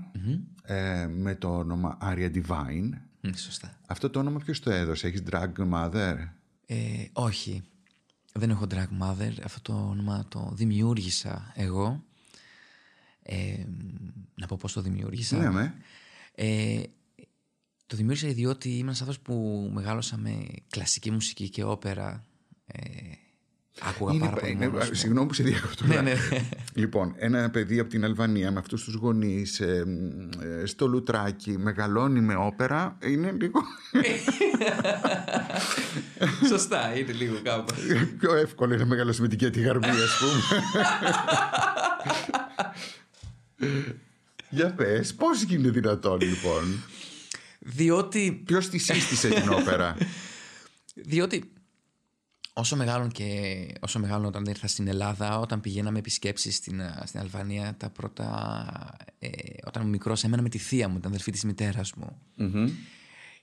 Speaker 1: ε, με το όνομα Aria Divine.
Speaker 3: Μ, Σωστά.
Speaker 1: Αυτό το όνομα ποιος το έδωσε, έχεις drag mother;
Speaker 3: Ε, όχι. Δεν έχω drag mother. Αυτό το όνομα το δημιούργησα εγώ. Ε, να πω πώς το δημιούργησα.
Speaker 1: Ναι, με.
Speaker 3: Ε, το δημιούργησα διότι ήμουν ένας άνθρωπος που μεγάλωσα με κλασική μουσική και όπερα. Ε, άκουγα
Speaker 1: Είναι,
Speaker 3: πάρα πολύ
Speaker 1: είναι-
Speaker 3: μόνος μου.
Speaker 1: συγγνώμη που σε διακόπτω.
Speaker 3: Ναι, ναι.
Speaker 1: Λοιπόν, ένα παιδί από την Αλβανία με αυτούς τους γονείς ε, μ, ε, στο Λουτράκι μεγαλώνει με όπερα είναι λίγο
Speaker 3: Σωστά, είναι λίγο κάπου.
Speaker 1: πιο εύκολο να μεγαλώσεις με την Κέτη Γαρμπή ας πούμε. Για πες, πώς γίνεται δυνατόν λοιπόν;
Speaker 3: Διότι
Speaker 1: Ποιος τη σύστησε την όπερα;
Speaker 3: Διότι όσο μεγάλων και όσο μεγάλων όταν ήρθα στην Ελλάδα, όταν πηγαίναμε επισκέψεις στην, α, στην Αλβανία, τα πρώτα. Ε, όταν ήμουν μικρός, έμενα με τη θεία μου, την αδελφή της μητέρας μου.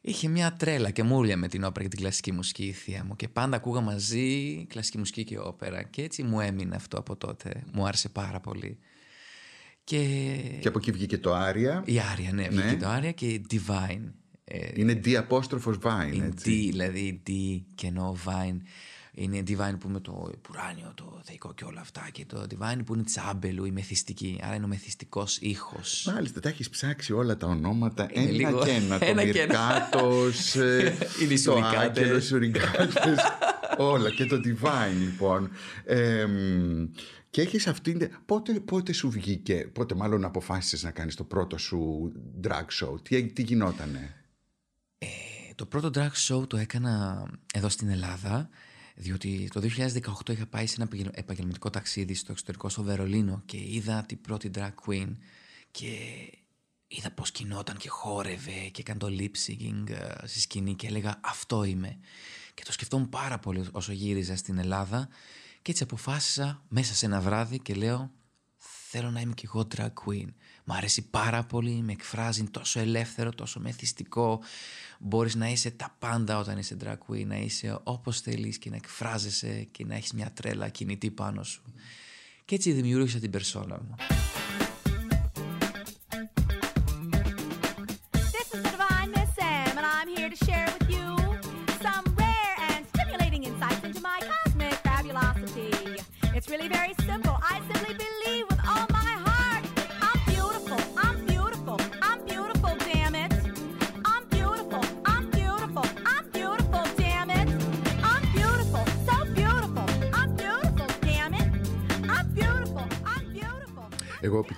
Speaker 3: Είχε μια τρέλα και μούρλια με την όπερα και την κλασική μουσική η θεία μου και πάντα ακούγα μαζί κλασική μουσική και όπερα και έτσι μου έμεινε αυτό από τότε. Μου άρεσε πάρα πολύ. Και,
Speaker 1: Και από εκεί βγήκε το Άρια.
Speaker 3: η Άρια, ναι, βγήκε
Speaker 1: Ναι.
Speaker 3: το Άρια και η Divine. Ε,
Speaker 1: Είναι D απόστροφος Vine,
Speaker 3: είναι
Speaker 1: έτσι.
Speaker 3: D, δηλαδή D και no Vine. Είναι Divine που είναι το πουράνιο, το θεϊκό και όλα αυτά. Και το Divine που είναι τσάμπελου, η μεθυστική. Άρα είναι ο μεθυστικός ήχος.
Speaker 1: Μάλιστα, τα έχεις ψάξει όλα τα ονόματα.
Speaker 3: Είναι
Speaker 1: ένα
Speaker 3: λίγο-
Speaker 1: και ένα. Το
Speaker 3: ένα και ένα.
Speaker 1: Μυρκάτος, ε,
Speaker 3: Είναι οι
Speaker 1: το
Speaker 3: Σουρικάτες.
Speaker 1: Άγγελο, οι Σουρικάτες, όλα. Και το Divine, λοιπόν. Ε, μ, και έχεις αυτήν... Πότε, πότε σου βγήκε, πότε μάλλον αποφάσισες να κάνεις το πρώτο σου drag show; Τι, τι γινότανε;
Speaker 3: Ε, το πρώτο drag show το έκανα εδώ στην Ελλάδα διότι το 2018 είχα πάει σε ένα επαγγελ- επαγγελματικό ταξίδι στο εξωτερικό στο Βερολίνο και είδα την πρώτη drag queen και είδα πως κινόταν και χόρευε και έκανε το lip syncing ε, στη σκηνή και έλεγα αυτό είμαι και το σκεφτόμουν πάρα πολύ όσο γύριζα στην Ελλάδα και έτσι αποφάσισα μέσα σε ένα βράδυ και λέω θέλω να είμαι κι εγώ drag queen. Μ' αρέσει πάρα πολύ, με εκφράζει είναι τόσο ελεύθερο, τόσο μεθυστικό. Μπορείς να είσαι τα πάντα όταν είσαι drag queen, να είσαι όπως θέλεις και να εκφράζεσαι και να έχεις μια τρέλα κινητή πάνω σου. Και έτσι δημιούργησα την περσόνα μου.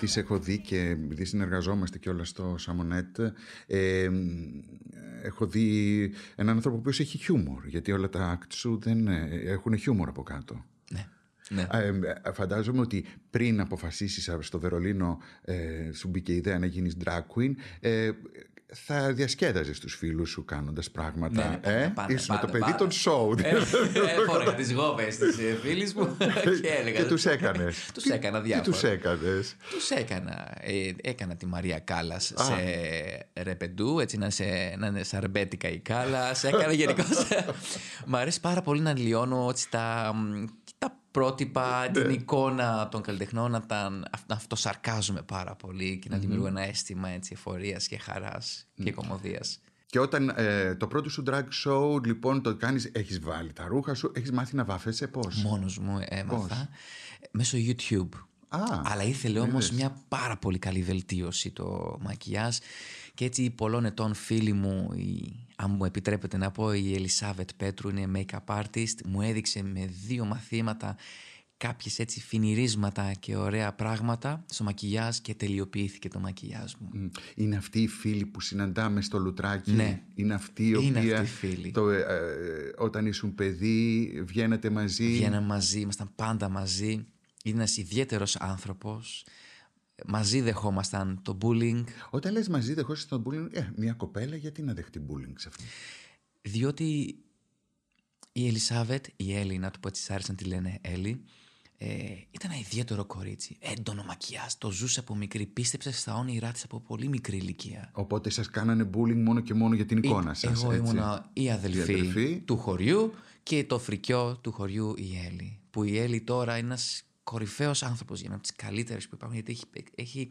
Speaker 1: Εγώ επειδή σε έχω δει και επειδή συνεργαζόμαστε και όλα στο Σαμονέτ, ε, έχω δει έναν άνθρωπο που έχει χιούμορ, γιατί όλα τα act σου δεν ε, έχουν χιούμορ από κάτω.
Speaker 3: Ναι. ναι.
Speaker 1: Ε, ε, φαντάζομαι ότι πριν αποφασίσεις α, στο Βερολίνο ε, σου μπήκε η ιδέα να γίνεις drag queen ε, θα διασκέδαζες τους φίλους σου κάνοντας πράγματα
Speaker 3: Ναι, ναι,
Speaker 1: ε;
Speaker 3: πάντα,
Speaker 1: Ήσουν
Speaker 3: πάντα,
Speaker 1: το παιδί
Speaker 3: πάντα.
Speaker 1: των show
Speaker 3: Ε, Έφορα τις γόβες της ε, φίλης μου και έλεγα.
Speaker 1: και τους έκανες
Speaker 3: Τους
Speaker 1: Τι-
Speaker 3: έκανα
Speaker 1: Τι
Speaker 3: διάφορα.
Speaker 1: τους έκανες;
Speaker 3: Τους έκανα. Ε, έκανα τη Μαρία Κάλλας σε ρεπεντού, έτσι να, σε, να είναι σαρμπέτικα η Κάλλας. Έκανα γενικώς. Μ' αρέσει πάρα πολύ να λιώνω έτσι, τα, μ, τα πρότυπα, την εικόνα των καλλιτεχνών, να, τα, αυ- να αυτοσαρκάζουμε πάρα πολύ και να δημιουργώ ένα αίσθημα έτσι, εφορίας και χαράς και κομμωδίας.
Speaker 1: Και όταν ε, το πρώτο σου drag show λοιπόν το κάνεις, έχεις βάλει τα ρούχα σου, έχεις μάθει να βάφεσαι πώς;
Speaker 3: Μόνος μου έμαθα μέσω YouTube.
Speaker 1: Α,
Speaker 3: Αλλά ήθελε όμως
Speaker 1: είδες.
Speaker 3: μια πάρα πολύ καλή βελτίωση το μακιγιάζ και έτσι η πολλών ετών φίλη μου, η, αν μου επιτρέπετε να πω, η Ελισάβετ Πέτρου είναι make-up artist, μου έδειξε με δύο μαθήματα κάποιες έτσι φινιρίσματα και ωραία πράγματα στο μακιγιάζ και τελειοποιήθηκε το μακιγιάζ μου.
Speaker 1: Μ, Είναι αυτή η φίλη που συναντάμε στο λουτράκι;
Speaker 3: Ναι.
Speaker 1: Είναι αυτή η
Speaker 3: Είναι
Speaker 1: οποία.
Speaker 3: αυτή η φίλη.
Speaker 1: Το, ε, ε, όταν ήσουν παιδί, βγαίνατε μαζί;
Speaker 3: Βγαίναμε μαζί, ήμασταν πάντα μαζί. Είναι ένας ιδιαίτερος άνθρωπος. Μαζί δεχόμασταν το bullying,
Speaker 1: Όταν λες μαζί, δεχόσαι τον bullying, ε, μια κοπέλα, γιατί να δεχτεί bullying σε αυτή.
Speaker 3: διότι η Ελισάβετ, η Έλλη, να του πω έτσι, σ' άρεσε να τη λένε Έλλη, ε, ήταν ένα ιδιαίτερο κορίτσι. Έντονο μακιάζ, το ζούσε από μικρή. Πίστεψε στα όνειρά της από πολύ μικρή ηλικία.
Speaker 1: Οπότε σας κάνανε bullying μόνο και μόνο για την εικόνα σας.
Speaker 3: Εγώ
Speaker 1: έτσι;
Speaker 3: ήμουνα η αδελφή,
Speaker 1: Η αδελφή.
Speaker 3: του χωριού και το φρικιό του χωριού η Έλλη. Που η Έλλη τώρα είναι ένας κορυφαίος άνθρωπος για να από τις καλύτερες που υπάρχουν, γιατί έχει, έχει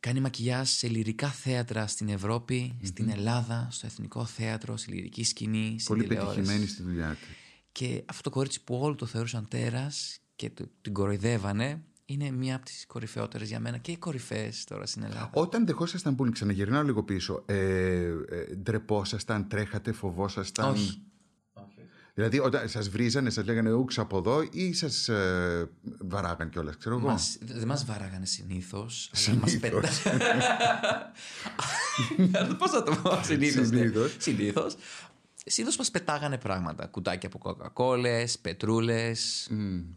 Speaker 3: κάνει μακιγιάζ σε λυρικά θέατρα στην ευρωπη στην Ελλάδα, στο Εθνικό Θέατρο, στη λυρική σκηνή, στην
Speaker 1: Πολύ
Speaker 3: τηλεόραση.
Speaker 1: πετυχημένη στη δουλειά του.
Speaker 3: Και αυτό το κορίτσι που όλοι το θεωρούσαν τέρας και το- την κοροϊδεύανε είναι μία από τις κορυφαιότερες για μένα και οι κορυφαίες τώρα στην Ελλάδα.
Speaker 1: Όταν δεχόσασταν bullying, ξαναγυρνάω λίγο πίσω, ε, ε, ντρεπόσασταν, τρέχατε, φοβόσασταν;
Speaker 3: Όχι.
Speaker 1: Δηλαδή, όταν σας βρίζανε, σας λέγανε ούξ από εδώ ή σας ε, βαράγαν κιόλας, ξέρω εγώ;
Speaker 3: Μας, δεν μας βάραγανε συνήθως. αλλά
Speaker 1: Συνήθως.
Speaker 3: Μας πετά... Πώς θα το πω συνήθως. ναι.
Speaker 1: Συνήθως.
Speaker 3: Συνήθως. Συνήθως μας πετάγανε πράγματα. Κουτάκια από κοκακόλες, πετρούλες.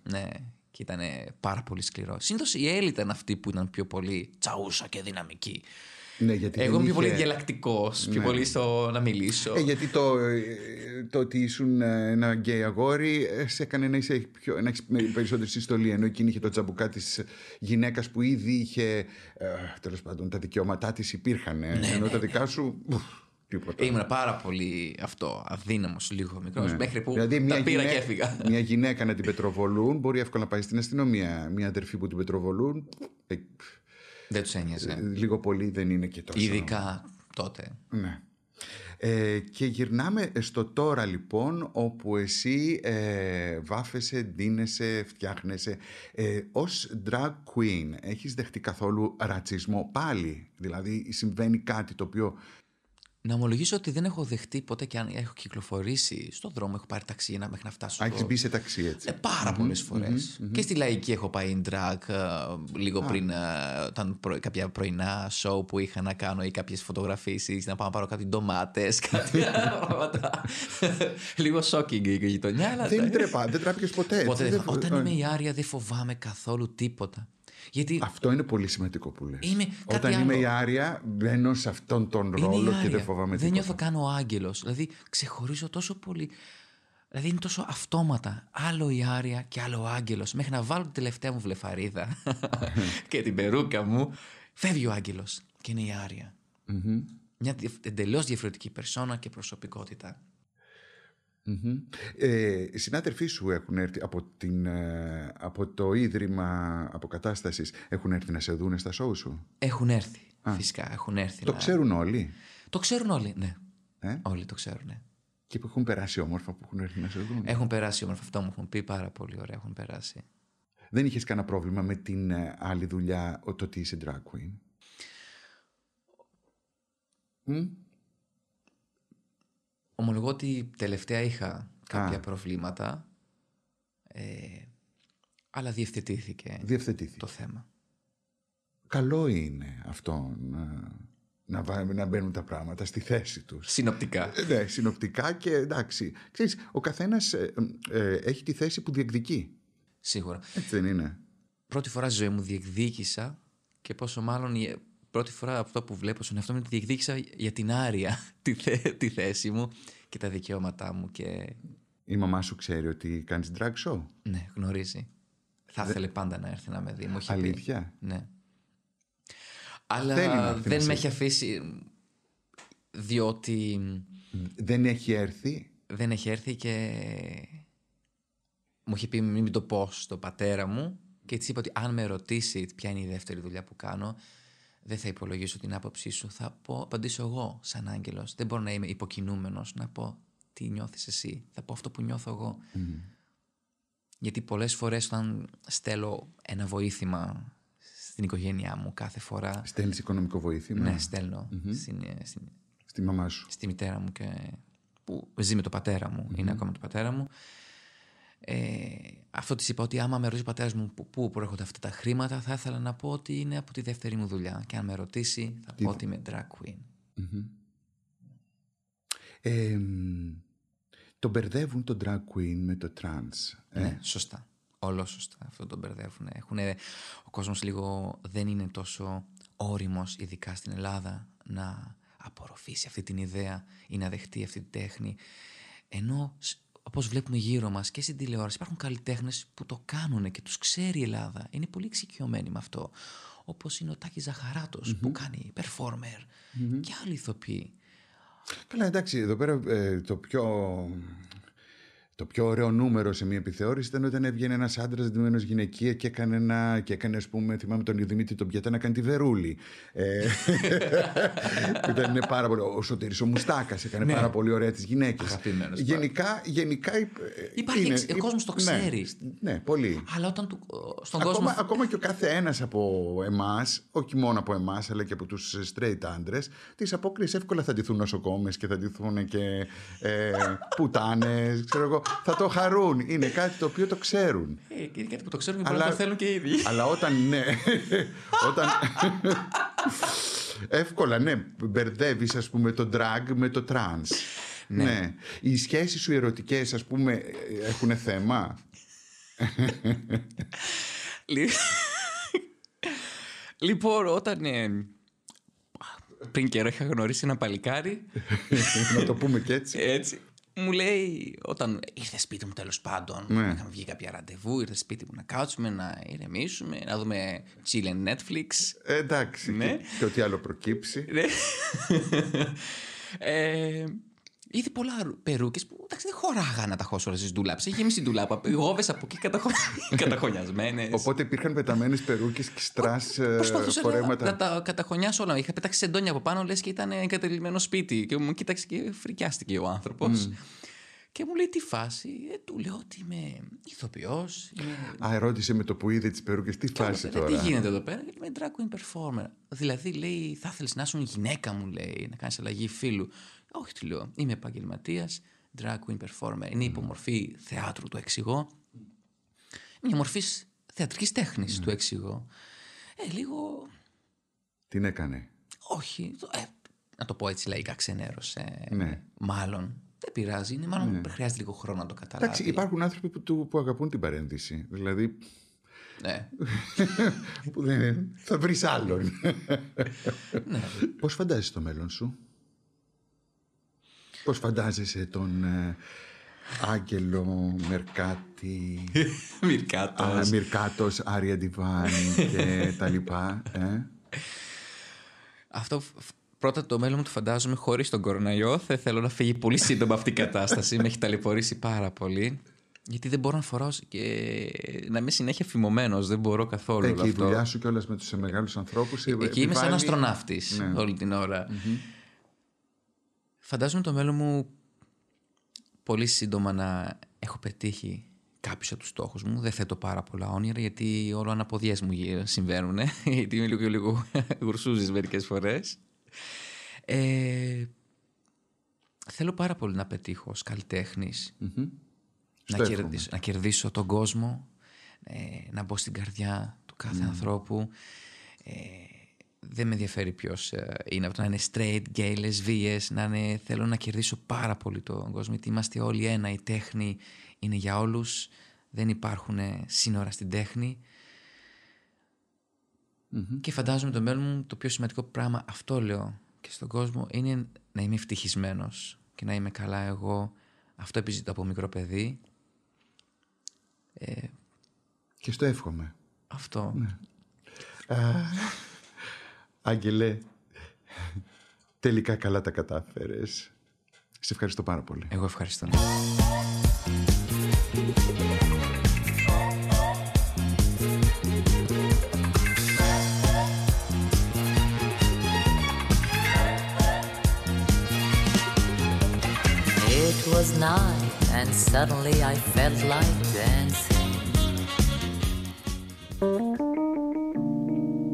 Speaker 3: Ναι. Και ήταν πάρα πολύ σκληρό. Συνήθως η Έλλη ήταν αυτή που ήταν πιο πολύ τσαούσα και δυναμική.
Speaker 1: Ναι, γιατί
Speaker 3: Εγώ
Speaker 1: δεν
Speaker 3: είμαι πιο
Speaker 1: είχε-
Speaker 3: πολύ διαλλακτικός, πιο
Speaker 1: Ναι.
Speaker 3: πολύ στο να μιλήσω.
Speaker 1: Ε, γιατί το, ε, το ότι ήσουν ε, ένα γκέι αγόρι ε, σε έκανε να, είσαι πιο, να έχεις περισσότερη συστολή. Ενώ εκείνη είχε το τσαμπουκά της γυναίκας που ήδη είχε. Ε, Τέλος πάντων, τα δικαιώματά της υπήρχαν. ε, ενώ τα δικά σου. ουφ, τίποτα.
Speaker 3: Ήμουν πάρα πολύ αυτό, αδύναμος λίγο μικρός,
Speaker 1: Ναι.
Speaker 3: μέχρι που
Speaker 1: Δηλαδή,
Speaker 3: τα πήρα
Speaker 1: γυναίκα-
Speaker 3: και έφυγα.
Speaker 1: Μια γυναίκα να την πετροβολούν μπορεί εύκολα να πάει στην αστυνομία. Μια αδερφή που την πετροβολούν. Ε,
Speaker 3: Δεν τους ένοιαζε.
Speaker 1: λίγο πολύ δεν είναι και τόσο.
Speaker 3: Ειδικά τότε.
Speaker 1: Ναι. Ε, και γυρνάμε στο τώρα λοιπόν όπου εσύ ε, βάφεσαι, ντύνεσαι, φτιάχνεσαι ε, ως drag queen έχεις δεχτεί καθόλου ρατσισμό πάλι; Δηλαδή συμβαίνει κάτι το οποίο
Speaker 3: Να ομολογήσω ότι δεν έχω δεχτεί ποτέ και αν έχω κυκλοφορήσει στον δρόμο, έχω πάρει ταξί να μέχρι να φτάσω.
Speaker 1: Α, έχεις
Speaker 3: στο-
Speaker 1: μπει σε ταξί έτσι
Speaker 3: Ε, πάρα πολλές φορές. Και στη λαϊκή έχω πάει in drag ε, λίγο πριν ε, όταν προ- κάποια πρωινά show που είχα να κάνω ή κάποιες φωτογραφίσεις, να πάω να πάρω κάτι ντομάτες, κάτι άλλα πράγματα. λίγο shocking η γειτονιά, αλλά...
Speaker 1: δεν, τρέπα, δεν τράπηκες ποτέ,
Speaker 3: Ποτέ
Speaker 1: έτσι,
Speaker 3: δεν-
Speaker 1: δεν-
Speaker 3: Όταν είμαι η Άρια δεν φοβάμαι καθόλου τίποτα. Γιατί
Speaker 1: αυτό είναι πολύ σημαντικό που λες
Speaker 3: Είμαι κάτι
Speaker 1: όταν
Speaker 3: άλλο.
Speaker 1: είμαι η Άρια μπαίνω σε αυτόν τον
Speaker 3: είναι η
Speaker 1: ρόλο και
Speaker 3: Άρια.
Speaker 1: δεν φοβάμαι
Speaker 3: Δεν
Speaker 1: τίποτα
Speaker 3: νιώθω καν ο άγγελος. Δηλαδή ξεχωρίζω τόσο πολύ. Δηλαδή είναι τόσο αυτόματα. Άλλο η Άρια και άλλο ο άγγελος. Μέχρι να βάλω την τελευταία μου βλεφαρίδα και την περούκα μου, φεύγει ο άγγελος και είναι η αρια Μια εντελώς διαφορετική περσόνα και προσωπικότητα.
Speaker 1: Μμμ. Ε, οι συνάδελφοί σου έχουν έρθει από, την, ε, από το Ίδρυμα Αποκατάστασης έχουν έρθει να σε δούνε στα σόου σου;
Speaker 3: Έχουν έρθει. Φυσικά έχουν έρθει.
Speaker 1: Το
Speaker 3: να-
Speaker 1: ξέρουν όλοι;
Speaker 3: Το ξέρουν όλοι, ναι.
Speaker 1: Ε;
Speaker 3: Όλοι το ξέρουν. ναι.
Speaker 1: Και που έχουν περάσει όμορφα που έχουν έρθει να σε δουν.
Speaker 3: Έχουν περάσει όμορφα. Αυτό μου έχουν πει πάρα πολύ ωραία. Έχουν περάσει.
Speaker 1: Δεν είχες κανένα πρόβλημα με την ε, άλλη δουλειά ο- το ότι είσαι drag queen; Μμ;
Speaker 3: Ομολογώ ότι τελευταία είχα κάποια προβλήματα, ε, αλλά διευθετήθηκε
Speaker 1: Διευθετήθηκε.
Speaker 3: το θέμα.
Speaker 1: καλό είναι αυτό να, να, βά- να μπαίνουν τα πράγματα στη θέση τους.
Speaker 3: Συνοπτικά.
Speaker 1: Ε, Ναι, συνοπτικά και εντάξει. Ξέρεις, ο καθένας ε, ε, έχει τη θέση που διεκδικεί.
Speaker 3: Σίγουρα.
Speaker 1: Έτσι δεν είναι;
Speaker 3: Πρώτη φορά στη ζωή μου διεκδίκησα και πόσο μάλλον η πρώτη φορά αυτό που βλέπω στον εαυτό μου τη διεκδίκησα για την άρια τη, θέ- τη θέση μου και τα δικαιώματά μου και
Speaker 1: Η μαμά σου ξέρει ότι κάνεις drag show;
Speaker 3: ναι, γνωρίζει. Θα ήθελε πάντα να έρθει να με δει. Μου έχει πει.
Speaker 1: Αλήθεια;
Speaker 3: Ναι.
Speaker 1: Θέλει να
Speaker 3: Αλλά
Speaker 1: έρθει να
Speaker 3: δεν
Speaker 1: σε
Speaker 3: με
Speaker 1: δει.
Speaker 3: έχει αφήσει διότι
Speaker 1: Δεν έχει έρθει;
Speaker 3: δεν έχει έρθει και μου είχε πει μην το πω στον πατέρα μου και έτσι είπα ότι αν με ρωτήσει ποια είναι η δεύτερη δουλειά που κάνω δεν θα υπολογίσω την άποψή σου. Θα πω, απαντήσω εγώ σαν άγγελος. Δεν μπορώ να είμαι υποκινούμενος να πω τι νιώθεις εσύ. Θα πω αυτό που νιώθω εγώ. Γιατί πολλές φορές όταν στέλνω ένα βοήθημα στην οικογένειά μου κάθε φορά
Speaker 1: Στέλνεις οικονομικό βοήθημα;
Speaker 3: Ναι στέλνω στην, στην,
Speaker 1: στη μαμά σου;
Speaker 3: στη μητέρα μου και που ζει με τον πατέρα μου, είναι ακόμα με τον πατέρα μου. Ε, αυτό της είπα ότι άμα με ρωτήσει ο πατέρας μου που- πού προέρχονται αυτά τα χρήματα, θα ήθελα να πω ότι είναι από τη δεύτερη μου δουλειά. Και αν με ρωτήσει, θα πω ότι είμαι drag queen.
Speaker 1: Ε, μ, το μπερδεύουν το drag queen με το trans. Ε,
Speaker 3: Ναι, σωστά. Όλο σωστά. Αυτό το μπερδεύουν. Έχουνε, ο κόσμος λίγο δεν είναι τόσο όριμος, ειδικά στην Ελλάδα, να απορροφήσει αυτή την ιδέα ή να δεχτεί αυτή τη τέχνη. Ενώ, όπω βλέπουμε γύρω μας και στην τηλεόραση, υπάρχουν καλλιτέχνες που το κάνουν και τους ξέρει η Ελλάδα. Είναι πολύ εξοικειωμένοι με αυτό. Όπως είναι ο Τάκης Ζαχαράτος, που κάνει performer και άλλοι ηθοποιοί.
Speaker 1: Καλά, εντάξει, εδώ πέρα ε, το πιο... Το πιο ωραίο νούμερο σε μια επιθεώρηση ήταν όταν έβγαινε ένας άντρας δεδομένο γυναικεία και έκανε, ένα, και έκανε, ας πούμε, θυμάμαι τον Δημήτρη τον Πιατά να κάνει τη Βερούλη. Ε, ήταν πάρα πολύ. Ο Σωτήρης ο Μουστάκας έκανε
Speaker 3: Ναι.
Speaker 1: πάρα πολύ ωραία τις γυναίκες.
Speaker 3: Αγαπημένος,
Speaker 1: Γενικά, γενικά. ε,
Speaker 3: Υπάρχει
Speaker 1: είναι-
Speaker 3: εξ- ο κόσμος το
Speaker 1: ναι,
Speaker 3: ξέρει.
Speaker 1: Ναι, πολύ.
Speaker 3: Αλλά όταν του, στον
Speaker 1: Ακόμα,
Speaker 3: κόσμο.
Speaker 1: ακόμα και ο κάθε ένας από εμάς, όχι μόνο από εμάς, αλλά και από τους straight άντρες, τις απόκριες εύκολα θα ντυθούν νοσοκόμες και θα ντυθούν και ε, πουτάνες, ξέρω εγώ. Θα το χαρούν. Είναι κάτι το οποίο το ξέρουν.
Speaker 3: Ε, είναι κάτι που το ξέρουν και μπορεί να το θέλουν και οι ίδιοι.
Speaker 1: αλλά όταν ναι. όταν. εύκολα, ναι. Μπερδεύεις, ας πούμε, το drag με το trans. Ναι. Οι σχέσεις σου οι ερωτικές, ας πούμε, έχουν θέμα;
Speaker 3: Λι- λοιπόν, όταν. ε, πριν καιρό είχα γνωρίσει ένα παλικάρι.
Speaker 1: να το πούμε και έτσι.
Speaker 3: Έτσι. Μου λέει, όταν ήρθε σπίτι μου τέλος πάντων,
Speaker 1: Ναι.
Speaker 3: είχαμε βγει κάποια ραντεβού, ήρθε σπίτι μου να κάτσουμε, να ηρεμήσουμε, να δούμε chill and Netflix.
Speaker 1: Ε, εντάξει.
Speaker 3: Ναι.
Speaker 1: Και, και ό,τι άλλο προκύψει.
Speaker 3: Ναι. ε, είδε πολλά περούκες που εντάξει, δεν χωράγανε να τα χώσω όλες τις ντουλάπες. Είχε γεμίσει η ντουλάπα. Γόβες από εκεί καταχω... καταχωνιασμένες.
Speaker 1: Οπότε υπήρχαν πεταμένες περούκες και στρά
Speaker 3: Προσπαθούσα να,
Speaker 1: φορέματα.
Speaker 3: να τα καταχωνιάσω όλα. Είχα πετάξει σεντόνια από πάνω, λες και ήταν εγκατελειμμένο σπίτι. Και μου κοίταξε και φρικιάστηκε ο άνθρωπος. Και μου λέει τι φάση; Ε, του λέω ότι είμαι ηθοποιός. Είμαι...
Speaker 1: Α, ρώτησε με το που είδε τις περούκες, τι φάση
Speaker 3: Λέω,
Speaker 1: τώρα;
Speaker 3: Τι γίνεται εδώ πέρα, είμαι drag queen performer. Δηλαδή, λέει, θα ήθελε να ήσουν γυναίκα μου, λέει, να κάνεις αλλαγή φίλου. Όχι, του λέω, είμαι επαγγελματίας, drag queen performer. Είναι υπομορφή θεάτρου, το εξηγώ. Μια μορφή θεατρικής τέχνης, του εξηγώ. Ε, λίγο.
Speaker 1: Την έκανε;
Speaker 3: Όχι. το- Ε, να το πω έτσι λαϊκά, ξενέρωσε.
Speaker 1: Ναι.
Speaker 3: Μάλλον. Δεν πειράζει. Είναι μάλλον χρειάζεται λίγο χρόνο να το καταλάβει.
Speaker 1: Εντάξει, υπάρχουν άνθρωποι που, του- που αγαπούν την παρένθεση. Δηλαδή,
Speaker 3: Ναι.
Speaker 1: που δεν, θα βρεις άλλον.
Speaker 3: ναι.
Speaker 1: Πώς φαντάζεσαι το μέλλον σου, Πώς φαντάζεσαι τον ε, Άγγελο Μερκάτη,
Speaker 3: Μυρκάτος.
Speaker 1: Α, Μυρκάτος, Άρια Ντιβάν και τα λοιπά. Ε;
Speaker 3: Αυτό φ- φ- πρώτα το μέλλον μου το φαντάζομαι χωρίς τον κοροναϊό. Θα θέλω να φύγει πολύ σύντομα αυτή η κατάσταση. με έχει ταλαιπωρήσει πάρα πολύ. Γιατί δεν μπορώ να φοράω σ- και να είμαι συνέχεια φημωμένος. Δεν μπορώ καθόλου
Speaker 1: Ε,
Speaker 3: όλο
Speaker 1: και η
Speaker 3: αυτό.
Speaker 1: δουλειά σου κιόλας με τους μεγάλους ανθρώπους.
Speaker 3: Εκεί είμαι σαν αστροναύτης
Speaker 1: Ναι.
Speaker 3: όλη την ώρα. Φαντάζομαι το μέλλον μου πολύ σύντομα να έχω πετύχει κάποιους από τους στόχους μου. Δεν θέτω πάρα πολλά όνειρα γιατί όλο αναποδιές μου γι- συμβαίνουν. γιατί είμαι λίγο, λίγο γουρσούζης μερικές φορές. Ε, θέλω πάρα πολύ να πετύχω ως καλλιτέχνης να,
Speaker 1: Στο
Speaker 3: κερδίσω, να κερδίσω τον κόσμο ε, να μπω στην καρδιά του κάθε ανθρώπου Ε, δεν με ενδιαφέρει ποιος είναι αυτό, να είναι straight, gay, λεσβείες, να είναι, θέλω να κερδίσω πάρα πολύ τον κόσμο, γιατί είμαστε όλοι ένα, η τέχνη είναι για όλους, δεν υπάρχουν σύνορα στην τέχνη. Και φαντάζομαι το μέλλον μου το πιο σημαντικό πράγμα, αυτό λέω και στον κόσμο, είναι να είμαι ευτυχισμένος και να είμαι καλά εγώ. Αυτό επιζητώ από μικρό παιδί. Ε,
Speaker 1: και στο εύχομαι.
Speaker 3: Αυτό.
Speaker 1: Ναι. Άγγελε, τελικά καλά τα κατάφερες. Σε ευχαριστώ πάρα πολύ.
Speaker 3: Εγώ ευχαριστώ.
Speaker 5: It was night and suddenly I felt like dancing.